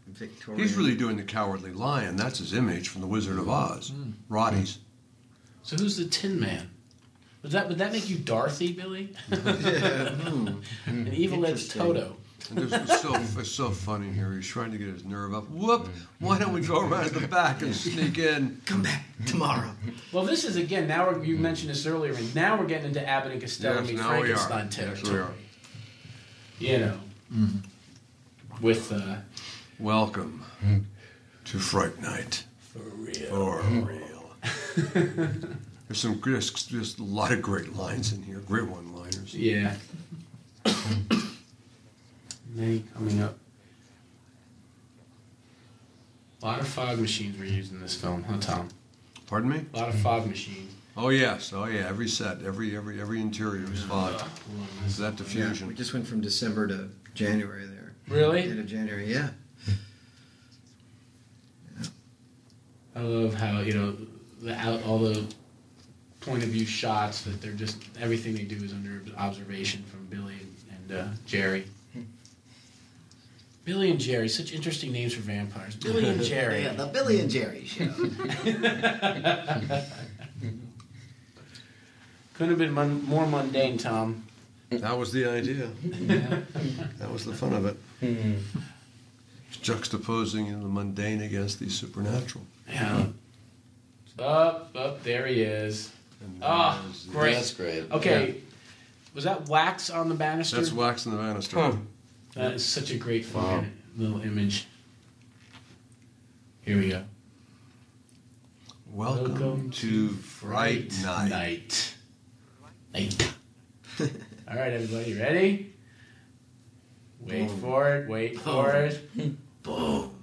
Victoria.
He's really doing the cowardly lion. That's his image from the Wizard of Oz. Hmm. Roddy's.
So who's the Tin Man? Would that would that make you Dorothy, Billy?
Hmm.
An evil Ed's
Interesting.
Toto.
And this is so it's so funny here. He's trying to get his nerve up. Whoop! Why don't we go around the back and sneak in?
Come back tomorrow.
Well, this is again. Now we're, you mentioned this earlier, and now we're getting into Abbott and Costello
Yes,
meet
now we are.
Frankenstein
Yes, we
territory. You know, with uh,
Welcome to Fright Night.
for real.
For real. There's some there's just a lot of great lines in here. Great one-liners.
Yeah. Many coming up. A lot of fog machines were used in this film, huh, Tom?
Pardon me?
A lot of fog machines.
Oh yes. Oh yeah. Every set, every every every interior is fogged. Is that
Yeah,
diffusion?
we just went from December to January there.
Really?
End of January, yeah.
I love how you know the out all the point of view shots that they're just everything they do is under observation from Billy and uh, Jerry. Billy and Jerry, such interesting names for vampires. Billy and Jerry.
Yeah, the Billy and Jerry show.
Couldn't have been mun- more mundane, Tom.
That was the idea. That was the fun of it. Juxtaposing the mundane against the supernatural.
Yeah. Up, up, there he is.
And
Ah,
there's
great.
That's great.
Okay, was that wax on the banister?
That's wax in the banister.
That is such a great fucking
Wow.
little image. Here we go.
Welcome, to Fright Night.
Night. Night. All right, everybody, ready? Wait
Boom.
for it. Wait for it.
Boom.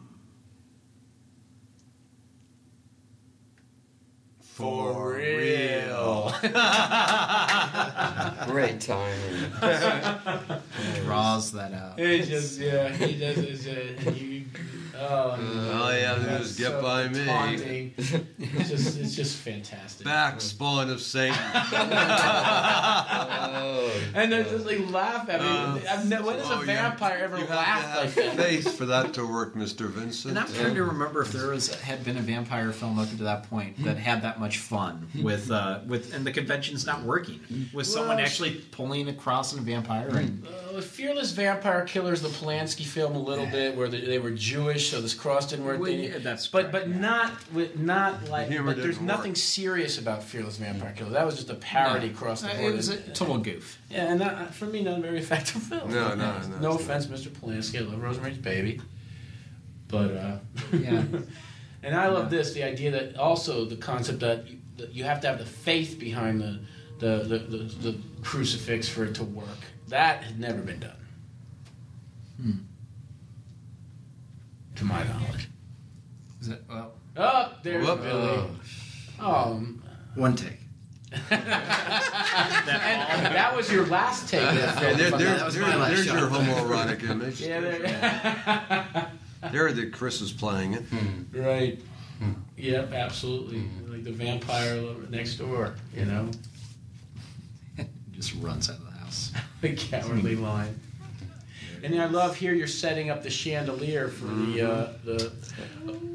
For real.
Great timing.
Draws that out.
It just yeah, he does it. Uh, you, oh, no.
all you have to do is get
so
by me.
taunting. It's just it's just fantastic.
Back spawn of Satan.
Oh.
And they're just like laugh at me.
Uh,
I've ne- when has
oh,
a
you-
vampire ever
you have
laughed
to
like
have
that?
faith for that to work, Mr. Vincent.
And I'm trying to remember if there was had been a vampire film up to that point that had that much fun with uh, with and the convention's not working with someone actually pulling across in a vampire and
Uh, with Fearless Vampire Killers, the Polanski film, a little bit where they, they were Jewish, so this cross didn't work.
Well, yeah, that's
but
correct,
but
yeah.
not with not like
humor
like, there's
didn't
nothing
work.
serious about Fearless Vampire Killers. That was just a parody
No.
across the
Uh,
board.
It was a total goof.
yeah, and that, for me, not a very effective film.
No, no, no,
No
it's
offense, Mr. Polanski. I love Rosemary's Baby, but uh,
Yeah.
and I love this the idea that also the concept that you, that you have to have the faith behind the the, the, the the crucifix for it to work. That had never been done, hmm. to my knowledge.
Is it, well,
Oh, there's
Whoop.
Billy. Oh,
One take.
and that was your last take. of the
Yeah,
film,
there,
if I'm
there-
that was
there-
my
there's your homoerotic image.
yeah, there.
There, that Chris is playing it. Hmm.
Right. Hmm. Yep, absolutely. Like the vampire next door, you know?
Just runs out of the house.
The cowardly lion. And I love here you're setting up the chandelier for the uh, the.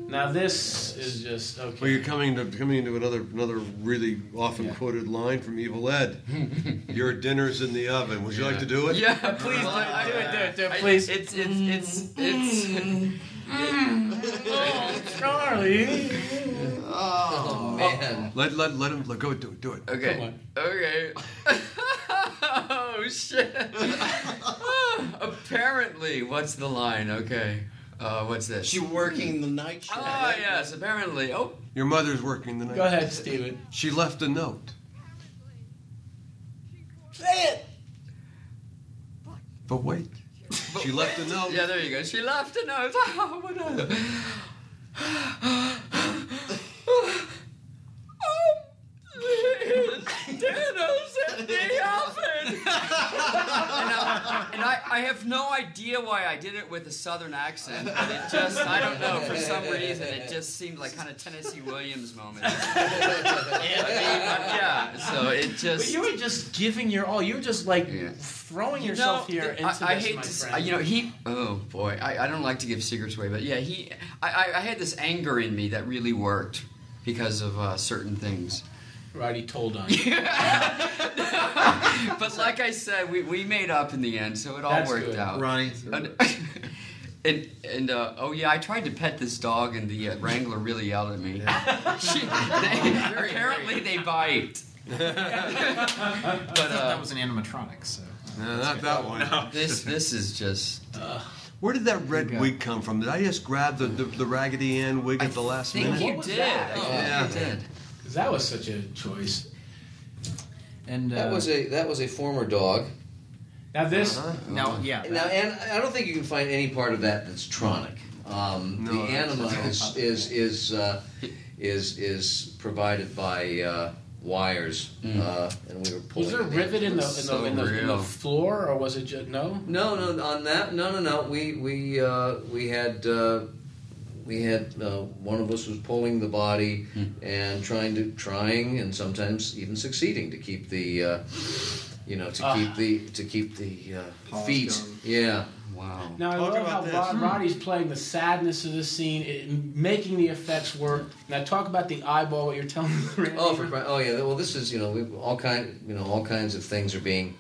Now this is just okay.
Well, you're coming to coming into another another really often
Yeah.
quoted line from Evil Ed. Your dinner's in the oven. Would you like to do it?
Yeah, please do
it, do it, do it, do it,
I-
please.
It's it's it's it's.
oh, Charlie.
Oh, man.
Let let let him let go. Do it. Do it.
Okay.
Come on.
Okay. Oh shit. Apparently, what's the line? Okay. Uh, what's this?
She working the night shift.
Ah, yes. Apparently. Oh.
Your mother's working the night.
Go ahead, Steven.
She left a note.
Say it.
But wait. She left a note.
Yeah, there you go. She left a note. Oh, what a... oh, please, dinner's in the oven. and I, and I, I have no idea why I did it with a southern accent, but it just, I don't know, for some reason, it just seemed like kind of Tennessee Williams moment. I mean, yeah, so it just.
But you were just giving your all. You were just like
Yeah.
throwing
You
yourself
know,
here
I,
into
I
this,
hate
my
to, s-
friend.
you know, he. Oh boy, I, I don't like to give secrets away, but yeah, he. I, I, I had this anger in me that really worked because of uh, certain things.
right, he told on.
but like I said, we, we made up in the end, so it all
That's
worked
good.
out.
Ronnie.
And, and, and uh, oh yeah, I tried to pet this dog, and the uh, wrangler really yelled at me. She- they- apparently, they bite. but
I thought
uh,
that was an animatronic, so.
No, not that one.
this this is just.
Where did that red
go.
wig come from? Did I just grab the, the, the Raggedy Ann wig at the last
think
minute?
you
What was
did.
that?
I think
Yeah.
you did.
Because that was such a choice.
And uh,
That was a that was a former dog.
Now this,
now, yeah.
Now, and I don't think you can find any part of that that's tronic. Um,
No,
the
that's-
anima is is is uh, is is provided by uh, wires, uh, and we were pulling.
was there a
it in.
rivet in the in the, in, the, in the floor, or was it just no?
No, no, on that, no, no, no. We we uh, we had uh, we had uh, one of us was pulling the body and trying to trying and sometimes even succeeding to keep the uh, you know to
Ah.
keep the to keep the uh, feet.
going.
Yeah.
Wow.
Now I
Talk
love
about
how
this.
Rod, Roddy's playing the sadness of the scene, it, making the effects work. Now talk about the eyeball. What you're telling me, Randy.
Oh, for oh yeah. Well, this is you know we, all kind you know all kinds of things are being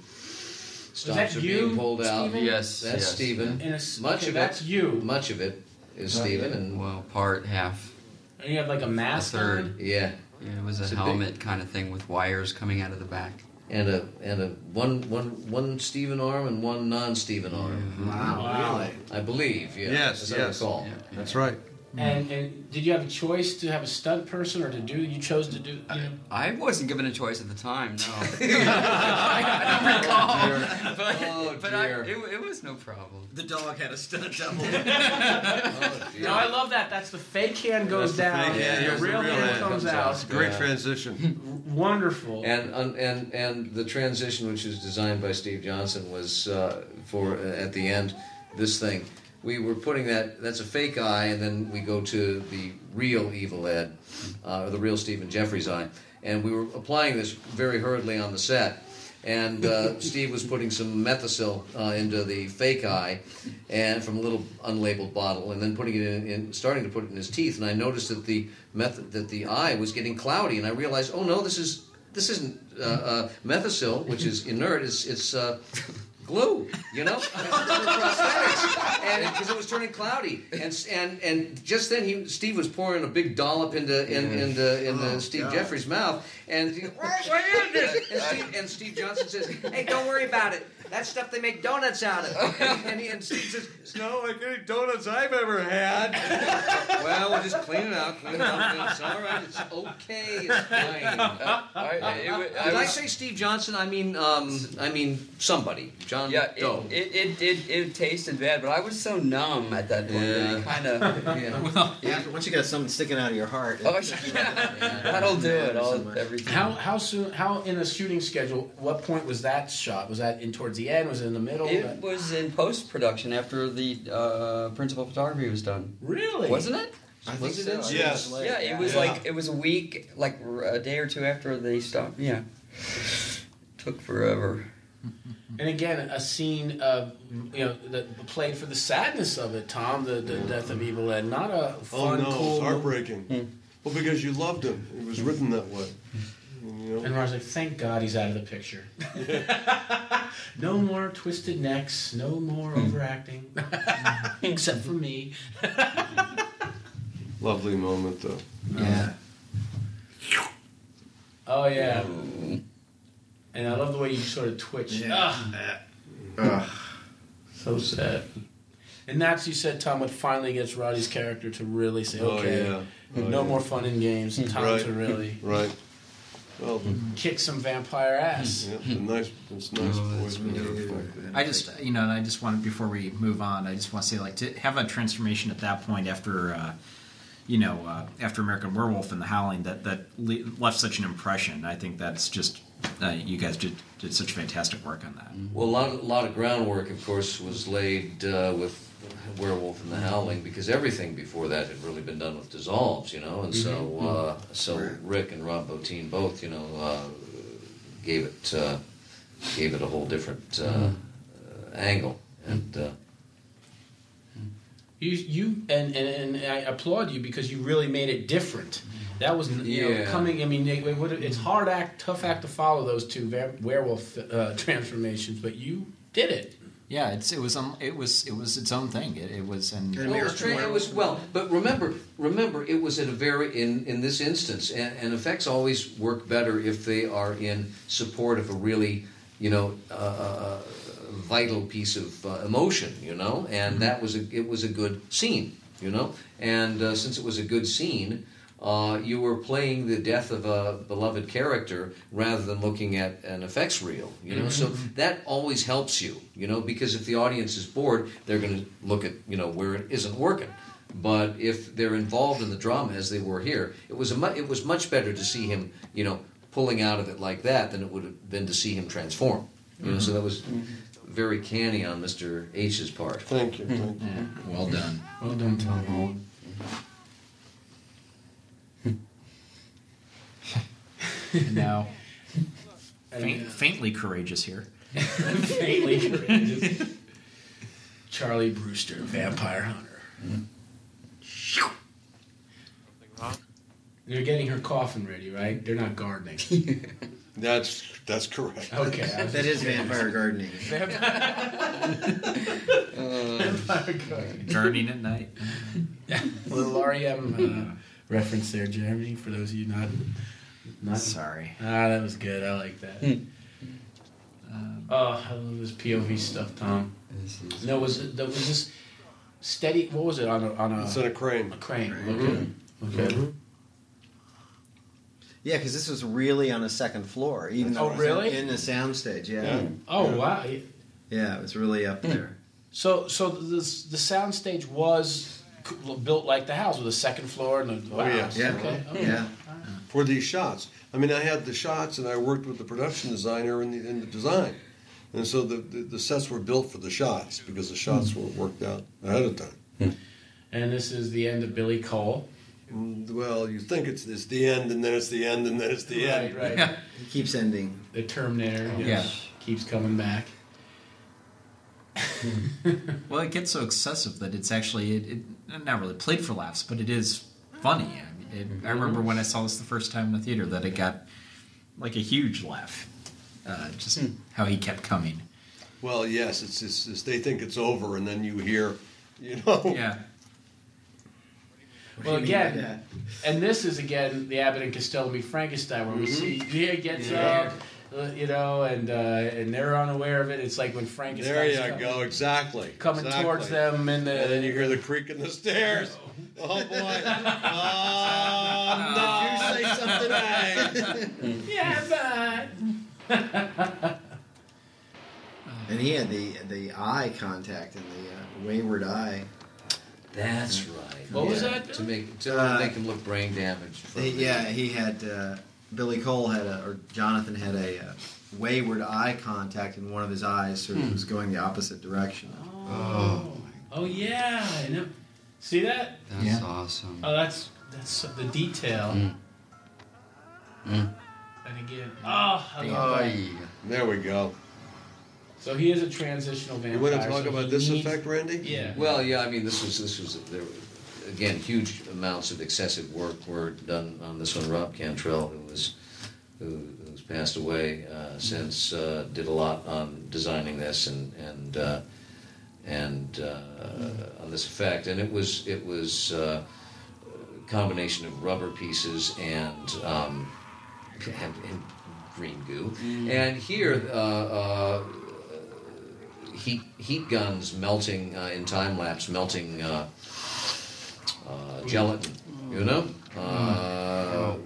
stops
that
are
you,
being pulled out.
Stephen?
Yes.
That's
yes.
Stephen.
In a s-
Much
okay,
of
that's
it.
you.
Much of it is Stephen, and
Well, part half.
And you have like a
A
mask
third.
on?
yeah,
Yeah, it was a
It's a big-
helmet kind of thing with wires coming out of the back.
and a and a one one one Stephen arm and one non-Stephen arm.
Wow.
Really?
I believe. Yeah.
Yes,
as I
yes.
recall.
Yeah.
That's right.
And and did you have a choice to have a stunt person or to do? You chose to do. You know,
I wasn't given a choice at the time, no. I don't recall. But,
Oh,
but I,
dear.
it, it was no problem.
The dog had a stunt double.
Oh, dear.
No, I love that. That's the fake hand goes
That's the
down,
fake
hand,
and
here's
the
the
real
real
hand
hand
comes
comes
out.
out.
Great
Yeah.
transition.
Wonderful.
And and and and the transition, which was designed by Steve Johnson, was uh, for uh, at the end this thing. We were putting that. That's a fake eye, and then we go to the real Evil Ed, uh, or the real Stephen Geoffreys eye, and we were applying this very hurriedly on the set. And uh, Steve was putting some Methocel uh, into the fake eye, and from a little unlabeled bottle, and then putting it in, in, starting to put it in his teeth. And I noticed that the meth- that the eye was getting cloudy, and I realized, oh no, this is this isn't uh, uh, which is inert. It's it's uh, glue, you know, prosthetics, and because it was turning cloudy, and and and just then he Steve was pouring a big dollop into in, into into
Oh,
Steve
God.
Geoffreys' mouth, and he, what, what is this? And Steve, and Steve Johnson says, "Hey, don't worry about it. That's stuff they make donuts out of." And, he, and Steve says,
It's not like any donuts I've ever had.
"Well, we'll just clean it out. Clean it out. It's all right. It's okay. It's fine."
I, it, wa- I
Did I
was-
say Steve Johnson? I mean, um, I mean somebody. John
Yeah, it,
Go.
it, it, it, it tasted bad, but I was so numb at that point that
Yeah.
it kind of.
yeah.
Well,
Yeah, once you got something sticking out of your heart.
Oh,
it-
yeah. That'll do it. All,
So much.
everything.
How how soon? How in the shooting schedule? What point was that shot? Was that in towards the end? Was it in the middle?
It was in post production after the uh, principal photography was done,
really?
wasn't it?
I think
it
so.
in-
Yes.
Yeah, it was
Yeah.
like it was a week, like a day or two after they stopped. Yeah, took forever.
And again, a scene of you know that played for the sadness of it, Tom. The, the death of Evil Ed, not a fun, Oh
no,
cool.
it's heartbreaking. Well, because you loved him. It was written that way. You know?
And Ron's like, thank God he's out of the picture. no more twisted necks, no more hmm. overacting, except for me.
Lovely moment, though.
Yeah.
Oh yeah. And I love the way you sort of twitch.
Yeah.
Ugh,
Ugh.
so sad. And that's you said Tom what finally gets Roddy's character to really say, oh, okay,
Oh yeah. Oh,
no
yeah.
more fun and games. And Tom
Right.
to really
Right. Well, the,
kick some vampire ass.
yeah, the nice, it's nice
Oh,
voice.
really
really.
I just, you know, and I just wanted before we move on, I just want to say, like, to have a transformation at that point after, uh, you know, uh, after American Werewolf and The Howling, that that le- left such an impression. I think that's just uh, you guys did did such fantastic work on that.
Well, a lot, of, lot of groundwork, of course, was laid uh, with Werewolf and the Howling because everything before that had really been done with dissolves, you know, and so uh, so Rick and Rob Bottin both, you know, uh, gave it uh, gave it a whole different uh, uh, angle, and uh,
You, you and, and, and I applaud you because you really made it different. That was you know, coming. I mean, it, it's hard act, tough act to follow those two werewolf uh, transformations, but you did it.
Yeah, it's it was um, it was it was its own thing. It, it was and
And
Well, it was, tra- it was well, but remember, remember, it was at a very in in this instance, and, and effects always work better if they are in support of a really, you know, uh, vital piece of uh, emotion, you know, and that was a it was a good scene, you know, and uh, since it was a good scene. Uh, you were playing the death of a beloved character rather than looking at an effects reel, you know. So mm-hmm. that always helps you, you know, because if the audience is bored, they're going to look at you know where it isn't working. But if they're involved in the drama as they were here, it was a mu- it was much better to see him, you know, pulling out of it like that than it would have been to see him transform. You know, so that was mm-hmm. very canny on Mr. H's part.
Thank you. Thank you.
Mm-hmm. well done.
Well done, Tom.
now,
And,
faint,
uh,
faintly courageous here.
faintly courageous. Charlie Brewster, vampire hunter. They're getting her coffin ready, right? They're not gardening.
That's that's correct.
Okay, I was
That
just
vampire gardening.
vampire gardening.
Gardening at night.
Little REM uh, reference there, Jeremy. For those of you not, not
Sorry.
Ah, that was good. I like that.
Um,
Oh, I love this POV stuff, Tom. No, was it? That was this steady. What was it on a on a,
It's in a crane.
a crane? Okay. Okay.
Yeah, because this was really on a second floor, even though
Oh,
it was
really?
in the soundstage. Yeah.
Yeah.
yeah,
Oh wow.
Yeah, it was really up there.
So so the the soundstage was built like the house with a second floor and a wow.
yes.
Yeah,
Okay. okay.
yeah.
For these shots. I mean, I had the shots, and I worked with the production designer in the, in the design, and so the, the the sets were built for the shots because the shots hmm. were worked out ahead of time. Hmm.
And this is the end of Billy Cole.
Mm, Well, you think it's it's the end, and then it's the end, and then it's the
right,
end.
right.
Yeah.
It keeps ending.
The Terminator. you know,
Yeah.
Keeps coming back. Hmm.
Well, it gets so excessive that it's actually it, it not really played for laughs, but it is funny. I, mean, it, I remember when I saw this the first time in the theater that it got like a huge laugh. Uh, just how he kept coming.
Well, yes, it's, it's, it's they think it's over, and then you hear, you know,
Yeah.
Well,
do you mean by
again. And this is again the Abbott and Costello meet Frankenstein, where we see Dia gets
Yeah.
up, uh, you know, and uh, and they're unaware of it. It's like when Frankenstein
there you go, exactly,
coming
exactly.
towards them, and, the,
and then you hear the creak in the stairs. Oh boy! Oh
Did you say something?
yeah, but
And he had the the eye contact and the uh, wayward eye.
That's right.
What was that?
To make to
Uh,
make him look brain damaged. from
He,
the-
yeah, he had uh, Billy Cole had a or Jonathan had a uh, wayward eye contact in one of his eyes, so he was going the opposite direction.
Oh. Oh yeah. I know. See that?
That's
Yeah.
awesome.
Oh, that's that's the detail.
Mm. Mm.
And again, oh, I love that.
Ay.
There we go.
So he is a transitional vampire.
You want to talk
so
about
he
this
needs-
effect, Randy?
Yeah.
Well, yeah. I mean, this was this was there. Again, huge amounts of excessive work were done on this one. Rob Cantrell, who was who, who's passed away uh, since, uh, did a lot on designing this and and uh, and uh, on this effect. And it was it was uh, a combination of rubber pieces and um, and, and green goo. And here. Uh, uh, heat heat guns melting uh, in time lapse, melting uh, uh, gelatin. You know. Uh,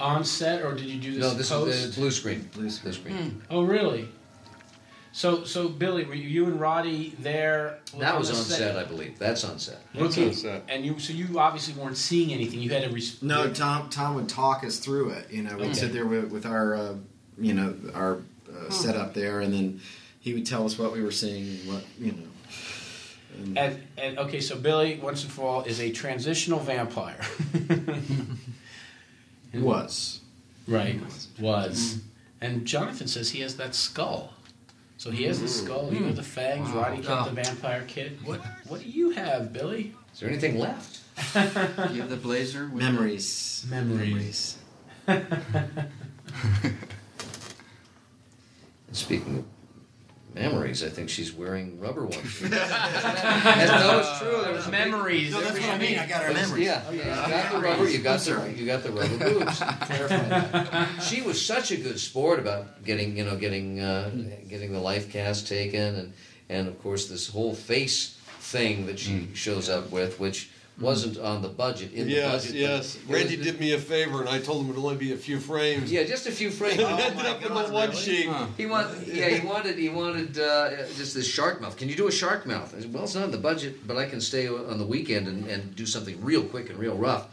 On set, or did you do this?
no, this
post?
is the blue screen.
Blue screen.
screen.
Oh, really? So, so Billy, were you, you and Roddy there?
That was
the
on set, I believe. That's on set.
That's
Okay.
on set.
And you, so you obviously weren't seeing anything. You had to. Res-
No, Tom. Tom would talk us through it. You know, we'd
Okay.
sit there with, with our, uh, you know, our uh, setup there, and then he would tell us what we were seeing, what you know. And,
And, and okay, so Billy, once and for all, is a transitional vampire.
he was.
right. Was. Mm-hmm. And Jonathan says he has that skull. So he has the mm-hmm. skull. You have the fangs.
Wow.
Roddy kept the
Oh.
vampire kid. What? What do you have, Billy?
Is there anything left?
You have the blazer? with the-
Memories.
Memories.
And speaking of memories, I think she's wearing rubber ones. And no, it's true. There was
Memories.
No, that's what I mean. I got our memories.
Yeah, you got the rubber. You got the you got the rubber boobs.
Clarify that.
she was such a good sport about getting you know getting uh, getting the life cast taken and and of course this whole face thing that she shows up with which wasn't on the budget in the
Yes,
budget.
yes. Randy
was-
did me a favor, and I told him it'd only be a few frames.
Yeah, just a few frames.
it
Oh
ended
my
up in the one
really?
sheet.
Huh.
He wanted, yeah, he wanted, he wanted uh, just this shark mouth. Can you do a shark mouth? I said, well, it's not in the budget, but I can stay on the weekend and, and do something real quick and real rough.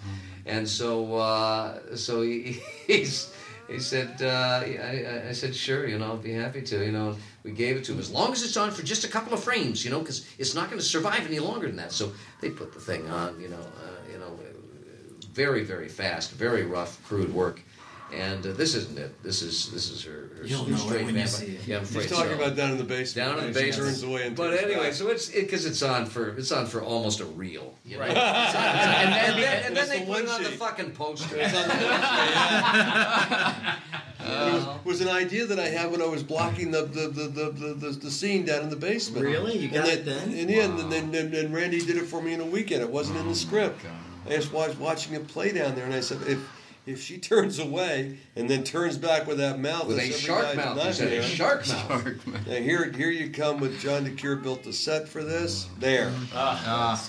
And so, uh, so he, he's, he said, uh, I, I- said, sure, you know, I'll be happy to, you know. We gave it to him as long as it's on for just a couple of frames, you know, because it's not going to survive any longer than that. So they put the thing on, you know, uh, you know, very, very fast, very rough, crude work. And uh, this isn't it. This is this is her, her
You'll know it
straight
when you see it.
Yeah, I'm afraid
He's talking
so.
about down in the basement.
Down in the basement.
turns away and
But
turns
anyway, so it's because it's on for it's on for almost a reel. You know?
Right.
and, then, and then
That's
they
the
put it
one
on the fucking poster.
It's on the It was, was an idea that I had when I was blocking the the, the, the, the, the, the scene down in the basement.
Really? You
And
got
then,
it then?
And yeah, and then, then, then Randy did it for me in a weekend. It wasn't in the script.
God.
I just watched watching it play down there, and I said, if if she turns away and then turns back with that mouth,
With a
that's every
shark
guy's
mouth. You said a shark mouth.
Shark, man.
Now here, here you come with John DeCuir built the set for this. There,
Ah,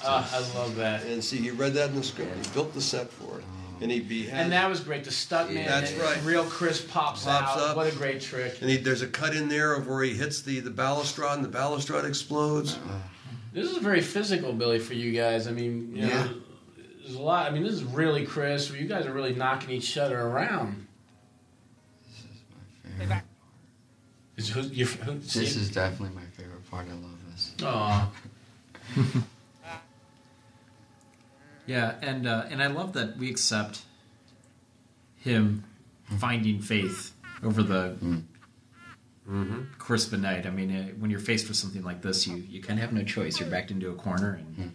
ah, I love that.
and see, he read that in the script. He built the set for it, and he be
And that was great. The stuntman,
Yeah,
that's right.
Real Chris pops,
Pops
out.
up.
What a great trick.
And he, there's a cut in there of where he hits the, the balustrade and the balustrade explodes.
This is very physical, Billy, for you guys. I mean, you know,
Yeah.
There's a lot. I mean, this is really Chris. You guys are really knocking each other around. This Is who, you, who,
This is definitely my favorite part. I love this.
Aw.
Yeah, and uh, and I love that we accept him finding faith over the course of a night. I mean, uh, when you're faced with something like this, you, you kind of have no choice. You're backed into a corner, and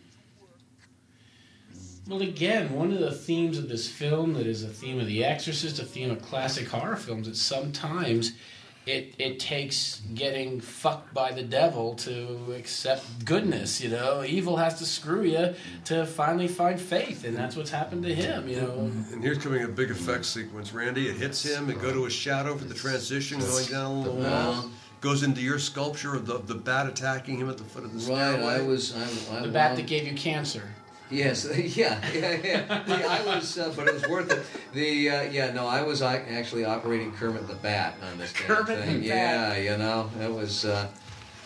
Well, again, one of the themes of this film that is a theme of The Exorcist, a theme of classic horror films, that sometimes it it takes getting fucked by the devil to accept goodness. You know, evil has to screw you to finally find faith, and that's what's happened to him. You know,
And here's coming a big effect sequence, Randy. It hits him, it go to a shadow for the transition going down the wall. Goes into your sculpture of the, the bat attacking him at the foot of the
Right,
stairway.
I was. I, I
the bat
wound-
that gave you cancer.
Yes, yeah, yeah, yeah. The- I was, uh, but it was worth it. The uh, yeah, no, I was actually operating Kermit the Bat on this damn
Kermit the
thing.
Bat.
Yeah, you know, it was. Uh,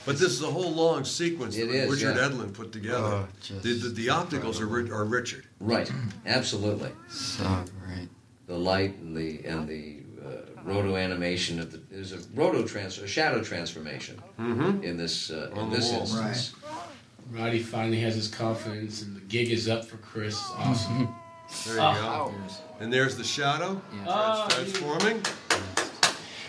But this is a whole long sequence
It
that
is,
Richard
yeah.
Edlund put together.
Oh, just
the, the, the opticals are, are Richard.
Right, absolutely.
So great.
The light and the and the uh, roto animation of the there's a roto trans a shadow transformation
Mm-hmm.
in this uh, in this
wall.
instance.
Roddy finally has his confidence, and the gig is up for Chris. Awesome.
There you
Oh.
go. And there's the shadow
Yeah.
Oh,
transforming.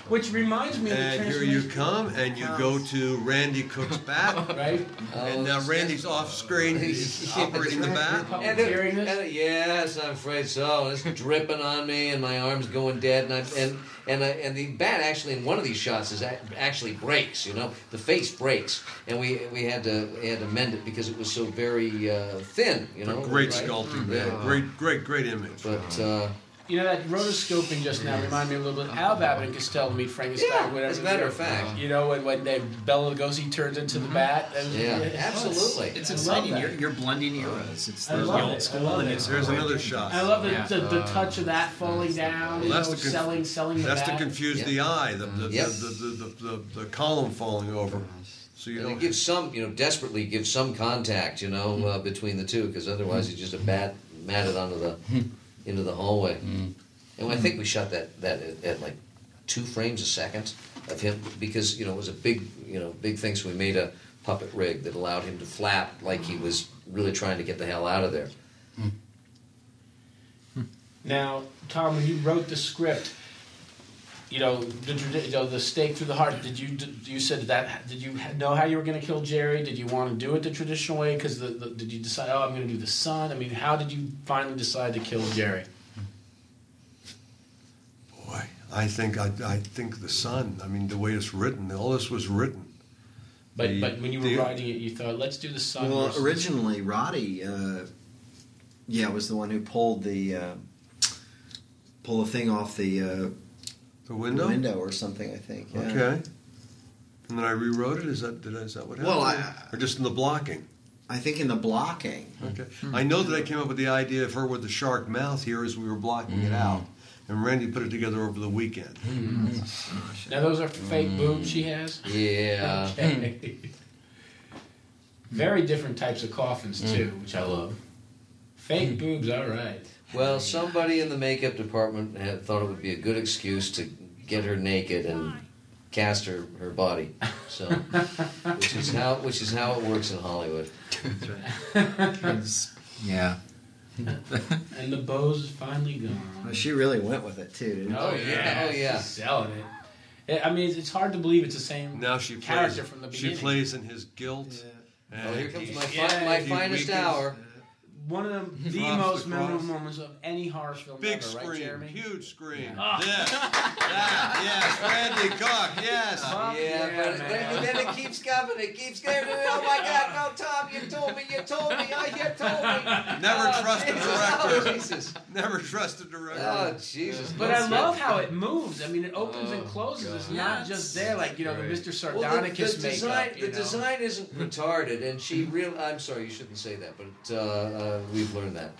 Which reminds me of the
And here you come, and you go to Randy Cook's bat.
Right?
And now Randy's off screen. He's operating the bat.
And, it- and it- yes, I'm afraid so. It's dripping on me, and my arm's going dead. And I, and and I, and the bat actually in one of these shots is actually breaks. You know, the face breaks, and we we had to we had to mend it because it was so very uh, thin. You know,
Great
right?
sculpting,
Yeah.
man. Great, great, great image.
But uh,
You know, that rotoscoping just now mm-hmm. reminded me a little bit of Al Abbott and Costello meet Frankenstein.
yeah,
whatever
as a matter of fact,
You know, when, when they, Bela Lugosi turns into the mm-hmm. bat. and-
yeah,
it-
absolutely.
It's
I love
exciting. You're, you're blending eras. It's the,
love
the
it.
old
I
school
love
and
it.
it's
There's another shot.
I love the,
Yeah.
the, the touch of that falling down. You
That's
know,
to conf-
selling, selling the
That's
bat.
to confuse
Yep.
the eye, the the,
Yep.
the, the, the, the, the, the column falling over. So you
And it gives some, you know, desperately gives some contact, you know, hmm. uh, between the two, because otherwise it's just a bat matted onto the hmm. Into the hallway. Mm. And I think mm. we shot that that at, at like two frames a second of him because you know it was a big you know big thing. So we made a puppet rig that allowed him to flap like he was really trying to get the hell out of there. Hmm.
Now, Tom, when you wrote the script, you know, the, you know, the stake through the heart. Did you did, you said that? Did you know how you were going to kill Jerry? Did you want to do it the traditional way? Because the, the, did you decide? Oh, I'm going to do the son. I mean, how did you finally decide to kill Jerry?
Boy, I think I, I think the sun. I mean, the way it's written, all this was written.
But
The-
but when you were
the-
writing it, you thought, let's do the son.
Well,
versus-
originally Roddy, uh, yeah, was the one who pulled the uh, pull the thing off the uh,
The window.
window or something. I think. Yeah.
Okay. And then I rewrote it. Is that did I, is that what happened?
Well, I-
or just in the blocking.
I think in the blocking.
Okay. Hmm. Hmm. I know that I came up with the idea of her with the shark mouth here as we were blocking it hmm. out, and Randy put it together over the weekend.
Oh, now those are fake boobs she has.
Yeah.
Okay. Very different types of coffins too, which I love. Fake boobs, all right.
Well, somebody in the makeup department had thought it would be a good excuse to get her naked and cast her, her body. So, which is how which is how it works in Hollywood.
It's- yeah.
And the bows is finally gone.
Well, she really went with it too. Didn't
Oh,
Oh,
yeah,
yeah, oh, yeah.
she's selling it. Yeah, I mean, it's, it's hard to believe it's the same
Now she plays.
character from the beginning.
she plays in his guilt.
she?
Oh, here comes my,
Yeah.
my finest
weakens.
hour.
One of the, the most
the
memorable
cross.
moments of any horror film
Big
ever,
screen,
right, Jeremy?
huge screen.
Ah.
This, that, yes, Randy Cook, yes.
Fuck
Yeah,
yeah,
but then, then it keeps coming. It keeps going. Oh my God! No, Tom, you told me. You told me. Oh, you told me.
Never
oh,
trust a director.
Oh, Jesus.
Never trust a director.
Oh, Jesus.
But I love how it moves. I mean, it opens and
Oh,
closes. It's
God.
not just there, like you know, the Mr.
Well, the,
Sardonicus
the design,
makeup.
the
you know?
design isn't retarded, and she real. I'm sorry, you shouldn't say that, but uh, uh, Uh, we've learned that.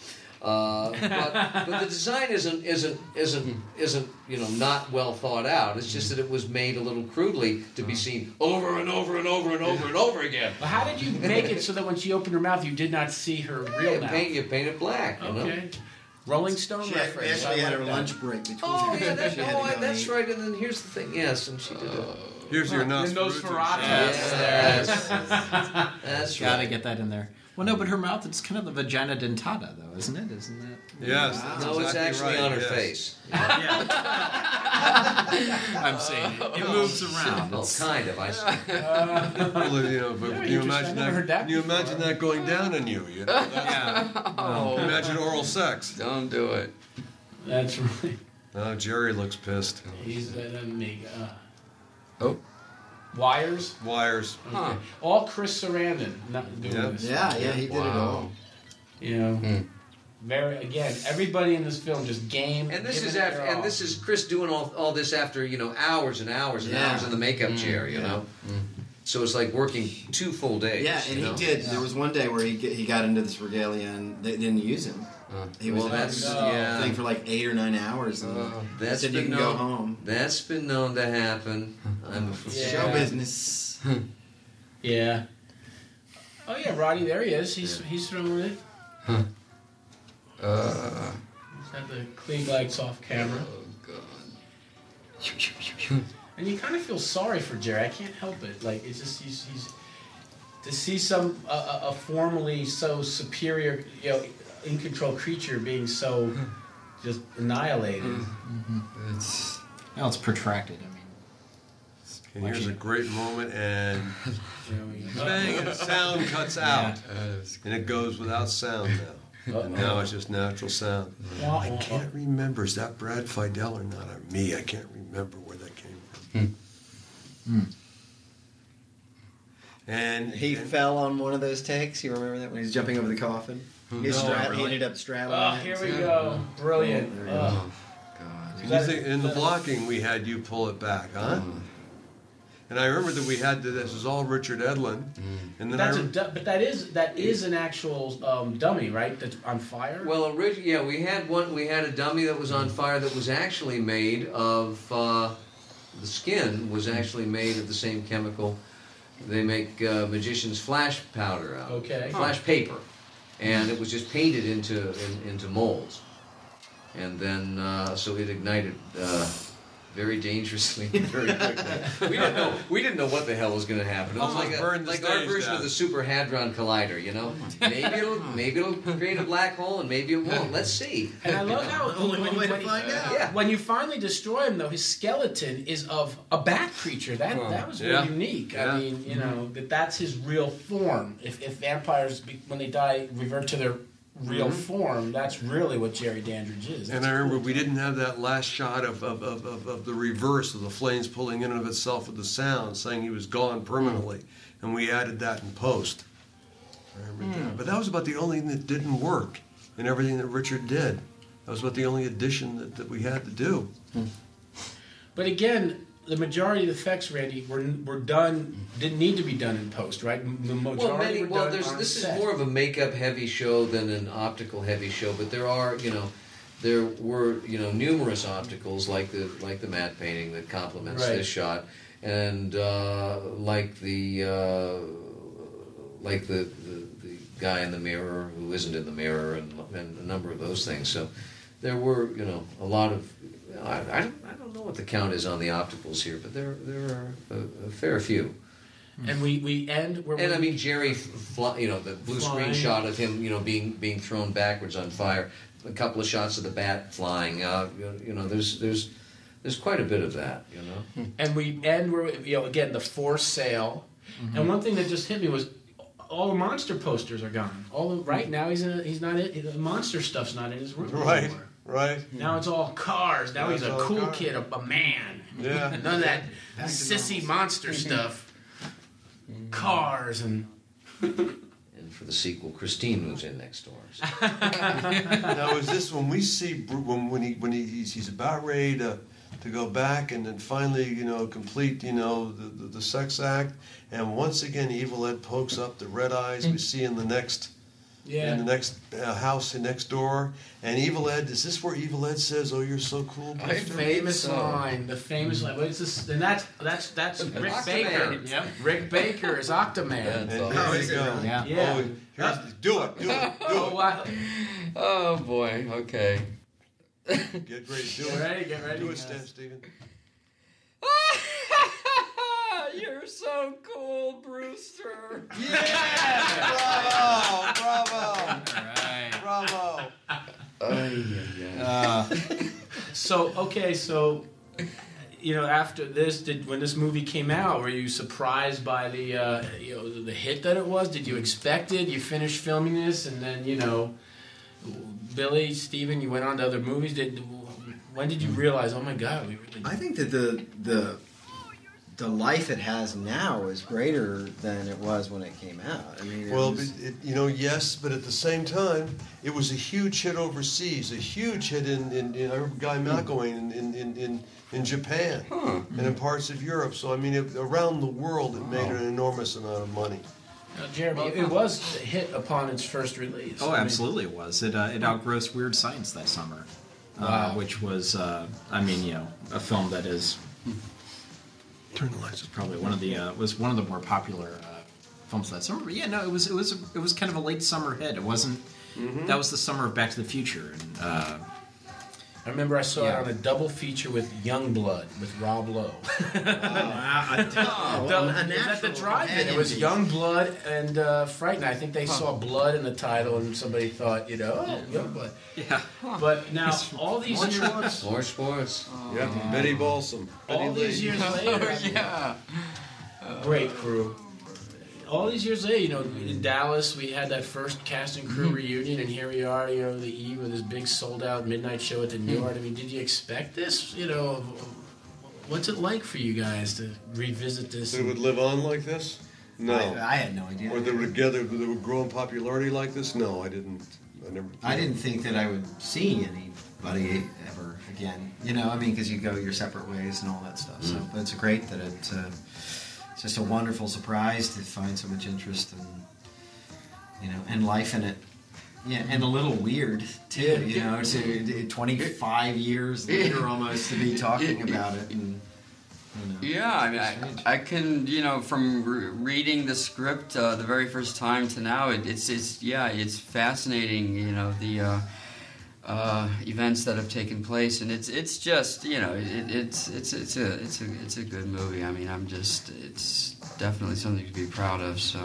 Uh, but, but the design isn't isn't isn't isn't you know not well thought out. It's just that it was made a little crudely to be uh-huh. seen over and over and over and over and over again.
But how did you make it so that when she opened her mouth, you did not see her real
You
mouth?
paint you paint it black. You know.
Okay. Rolling Stone
She
reference.
actually
I
had her
that.
lunch break between.
Oh yeah, that,
she
oh,
go
that's
eat.
right. And then here's the thing. Yes, and she did it.
Uh, here's your
And those
Nosferatu.
Ferratas.
Yes.
there.
That's
Gotta get that in there. Well, no, but her mouth, it's kind of the vagina dentata, though, isn't it? Isn't that?
Yes, that's
No, it's
exactly
actually
right,
on her
yes.
face.
I'm saying it, it moves oh, around.
Oh,
It's-
kind of. I uh, see.
Well, you know, but
Very
can you imagine that?
that
you imagine that going down on you? you know, that's-
yeah. Oh.
Imagine oral sex.
Don't do it.
That's right.
Oh, Jerry looks pissed.
He's an amiga.
Oh.
Wires.
Wires.
Okay. All Chris Sarandon not doing
Yeah.
this.
Yeah, yeah, he did it all.
You know.
Hmm.
Very again, everybody in this film just game.
And this is after, and this is Chris doing all, all this after you know hours and hours and
Yeah.
hours in the makeup chair, you know. So it's like working two full days.
Yeah, and
you
he
know?
did. There was one day where he get, he got into this regalia and they didn't use him.
Uh,
He was
Well, that's
this
yeah.
thing for like eight or nine hours, and
Uh,
That's
said you
been
can go home.
That's been known to happen. I'm
Yeah.
Show business.
Yeah. Oh yeah, Roddy. There he is. He's he's throwing it.
Uh,
He's got the clean lights off camera.
oh god.
And you kind of feel sorry for Jerry. I can't help it. Like it's just he's, he's to see some a, a, a formerly so superior, you know, in control creature being so just annihilated. Mm-hmm. Mm-hmm.
It's
Well, it's protracted. I mean,
And here's a great moment, and
You know, he-
bang, and the sound cuts out,
uh,
and it goes without sound now. And now it's just natural sound.
Wah,
I can't remember is that Brad Fiedel or not? Or me? I can't remember where that came from. Hmm. Hmm. And
He
and-
fell on one of those takes. You remember that when he was jumping over the coffin? He,
No,
stra- he ended up straddling.
Oh, here we go. Brilliant.
Oh,
Oh.
God.
You think in the blocking we had you pull it back, huh? And I remember that we had to, this was all Richard Edlund, and then I
That's a du- but that is that is an actual um, dummy, right? That's on fire.
Well, originally, yeah, we had one. We had a dummy that was on fire that was actually made of uh, the skin was actually made of the same chemical they make uh, magician's flash powder out.
Okay.
Flash paper, and it was just painted into in, into molds, and then uh, so it ignited. Uh, very dangerously, very quickly. We didn't know. We didn't know what the hell was going to happen. It was
Almost
like, a, like our version
down.
of the Super Hadron Collider. You know, oh maybe it'll maybe it'll create a black hole, and maybe it won't. Let's see.
and I love how
Only
when,
one way to
when-
find out.
Yeah.
when you finally destroy him, though, his skeleton is of a bat creature. That that was really unique.
Yeah.
I mean, you know, that that's his real form. If, if vampires, when they die, revert to their real mm-hmm. form, that's really what Jerry Dandridge is.
and I remember we didn't have that last shot of, of, of, of, of the reverse of the flames pulling in and of itself with the sound, saying he was gone permanently, and we added that in post. I remember that. Hmm. But that was about the only thing that didn't work in everything that Richard did. That was about the only addition that, that we had to do. Hmm.
But again, the majority of the effects, Randy, were were done. Didn't need to be done in post, right? The majority
Well, many,
were
well,
done
there's
on
this
set.
is more of a makeup heavy show than an optical heavy show, but there are, you know, there were, you know, numerous opticals like the like the matte painting that complements
Right.
this shot, and uh, like the uh, like the, the the guy in the mirror who isn't in the mirror, and, and a number of those things. So there were, you know, a lot of. I, I, don't, I don't know what the count is on the opticals here, but there there are a, a fair few.
and we we end where
And
we,
I mean Jerry, fly, you know, the blue
Flying.
screen shot of him, you know, being being thrown backwards on fire. A couple of shots of the bat flying. Uh, you, know, you know, there's there's there's quite a bit of that. You know.
and we end where you know again the forced sale. And one thing that just hit me was all the monster posters are gone. All the, right now he's in a, he's not in, the monster stuff's not in his room
Right,
anymore.
Right.
Now it's all cars. Now
Now
he's a cool
cars.
kid, a, a man.
Yeah.
None of that sissy monster stuff. Mm-hmm. Cars and
And for the sequel, Christine moves in next door. So.
now is this when we see when when he when he, he's, he's about ready to to go back and then finally you know complete you know the, the, the sex act and once again Evil Ed pokes up the red eyes we mm. see in the next in the next uh, house in next door and Evil Ed is this where Evil Ed says oh you're so cool
The famous
so.
line, the famous line. What is this? And that's that's that's Rick
Octoman.
Baker. Yep. Rick Baker is Octoman.
and
Oh,
here we go?
Yeah.
Yeah.
oh, here's the, do it do it do
Oh,
it.
Oh boy. Okay.
get ready do
Get
it
ready, get ready.
do it
guys.
Stan Steven
You're so cool, Brewster.
bravo bravo
all right.
bravo
Uh,
So okay, so you know, after this, did when this movie came out, were you surprised by the uh, you know the hit that it was? Did you expect it? You finished filming this, and then you know, Billy, Steven, you went on to other movies. Did when did you realize? Oh my God, we really.
I think that the the the life it has now is greater than it was when it came out. I mean, it
Well,
was-
it, it, you know, yes, but at the same time, it was a huge hit overseas, a huge hit in, in, in I remember Guy McElwaine in, in, in, in, in Japan and in parts of Europe. So, I mean, it, around the world, it made an enormous amount of money.
Now, Jeremy, it was a hit upon its first release.
oh,
I mean,
absolutely, it was. It uh, it outgrossed Weird Science that summer, uh, which was, uh, I mean, you know, a film that is
Turn the lights
probably one of the uh, was one of the more popular uh, films that summer. But yeah, no, it was it was it was kind of a late summer hit. It wasn't. That was the summer of Back to the Future, and uh,
I remember I saw
Yeah.
it on a double feature with Young Blood with Rob Lowe.
Oh,
The- it was at the
natural
drive-in. It was
piece.
Young Blood and uh, Fright Night. I think they saw blood in the title, and somebody thought, you know, oh, Young Blood.
yeah,
But now all these
More
years,
Schwartz.
More sports.
Yeah, Betty Balsam. Betty
all these years later,
Oh yeah.
great crew. All these years later, you know, in Dallas, we had that first cast and crew mm-hmm. reunion, and here we are, you know, the eve with this big sold-out midnight show at the New mm-hmm. Yard. I mean, did you expect this? You know, what's it like for you guys to revisit this?
That it would live on like this? No.
I, I had no idea.
Or they were together, they would grow in popularity like this? No, I didn't. I never.
I didn't think that I would see anybody ever again. You know, I mean, because you go your separate ways and all that stuff. So, mm. but it's great that it. Uh, it's just a wonderful surprise to find so much interest and you know and life in it. Yeah, and a little weird too.
Yeah,
you know, to 25 years later almost to be talking about it and. You know,
Yeah, I mean. I, I can, you know, from re- reading the script uh, the very first time to now, it, it's, it's, yeah, it's fascinating, you know, the uh, uh, events that have taken place, and it's, it's just, you know, it, it's, it's, it's a, it's a, it's a good movie. I mean, I'm just, it's definitely something to be proud of. So,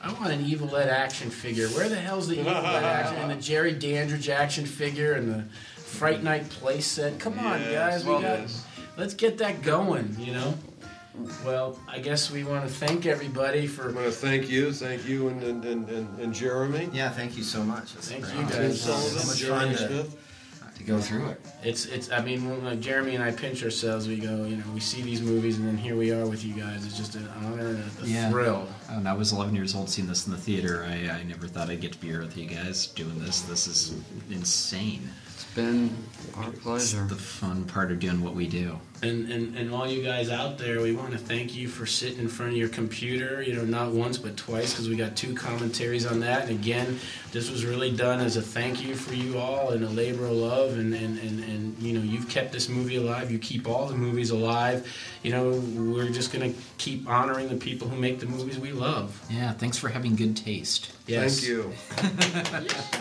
I want an Evil Ed action figure. Where the hell's the Evil Ed action and the Jerry Dandridge action figure and the Fright Night playset? Come on,
Yes,
guys, we got.
yes.
Let's get that going. You know. Well, I guess we want to thank everybody for.
I want to thank you, thank you, and and, and, and, and Jeremy.
Yeah, thank you so much. It's
Thank
great.
you,
It's
guys.
so much
Jeremy
fun to,
Smith.
to go through it.
It's it's. I mean, when uh, Jeremy and I pinch ourselves, we go. You know, we see these movies, and then here we are with you guys. It's just an honor and a, a
Yeah.
thrill.
and I was 11 years old seeing this in the theater. I, I never thought I'd get to be here with you guys doing this. This is insane.
it's been our pleasure.
The fun part of doing what we do.
And, and, and all you guys out there, we want to thank you for sitting in front of your computer, you know, not once but twice, because we got two commentaries on that. And again, this was really done as a thank you for you all and a labor of love. And, and, and, and you know, you've kept this movie alive. You keep all the movies alive. You know, we're just going to keep honoring the people who make the movies we love.
Yeah, thanks for having good taste.
Yes.
Thank you.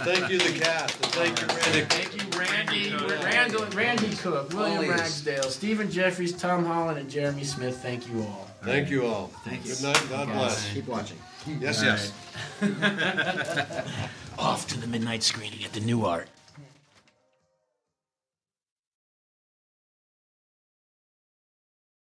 thank you, the cast, thank you, Randy.
Thank you, Randy, Randall, Randy Cook, William
Always.
Ragsdale, Stephen Geoffreys, Tom Holland, and Jeremy Smith. Thank you all.
Thank you all.
Thank you.
Good night. God bless.
Keep watching.
Yes,
All
yes.
Off to the midnight screening at the Nuart.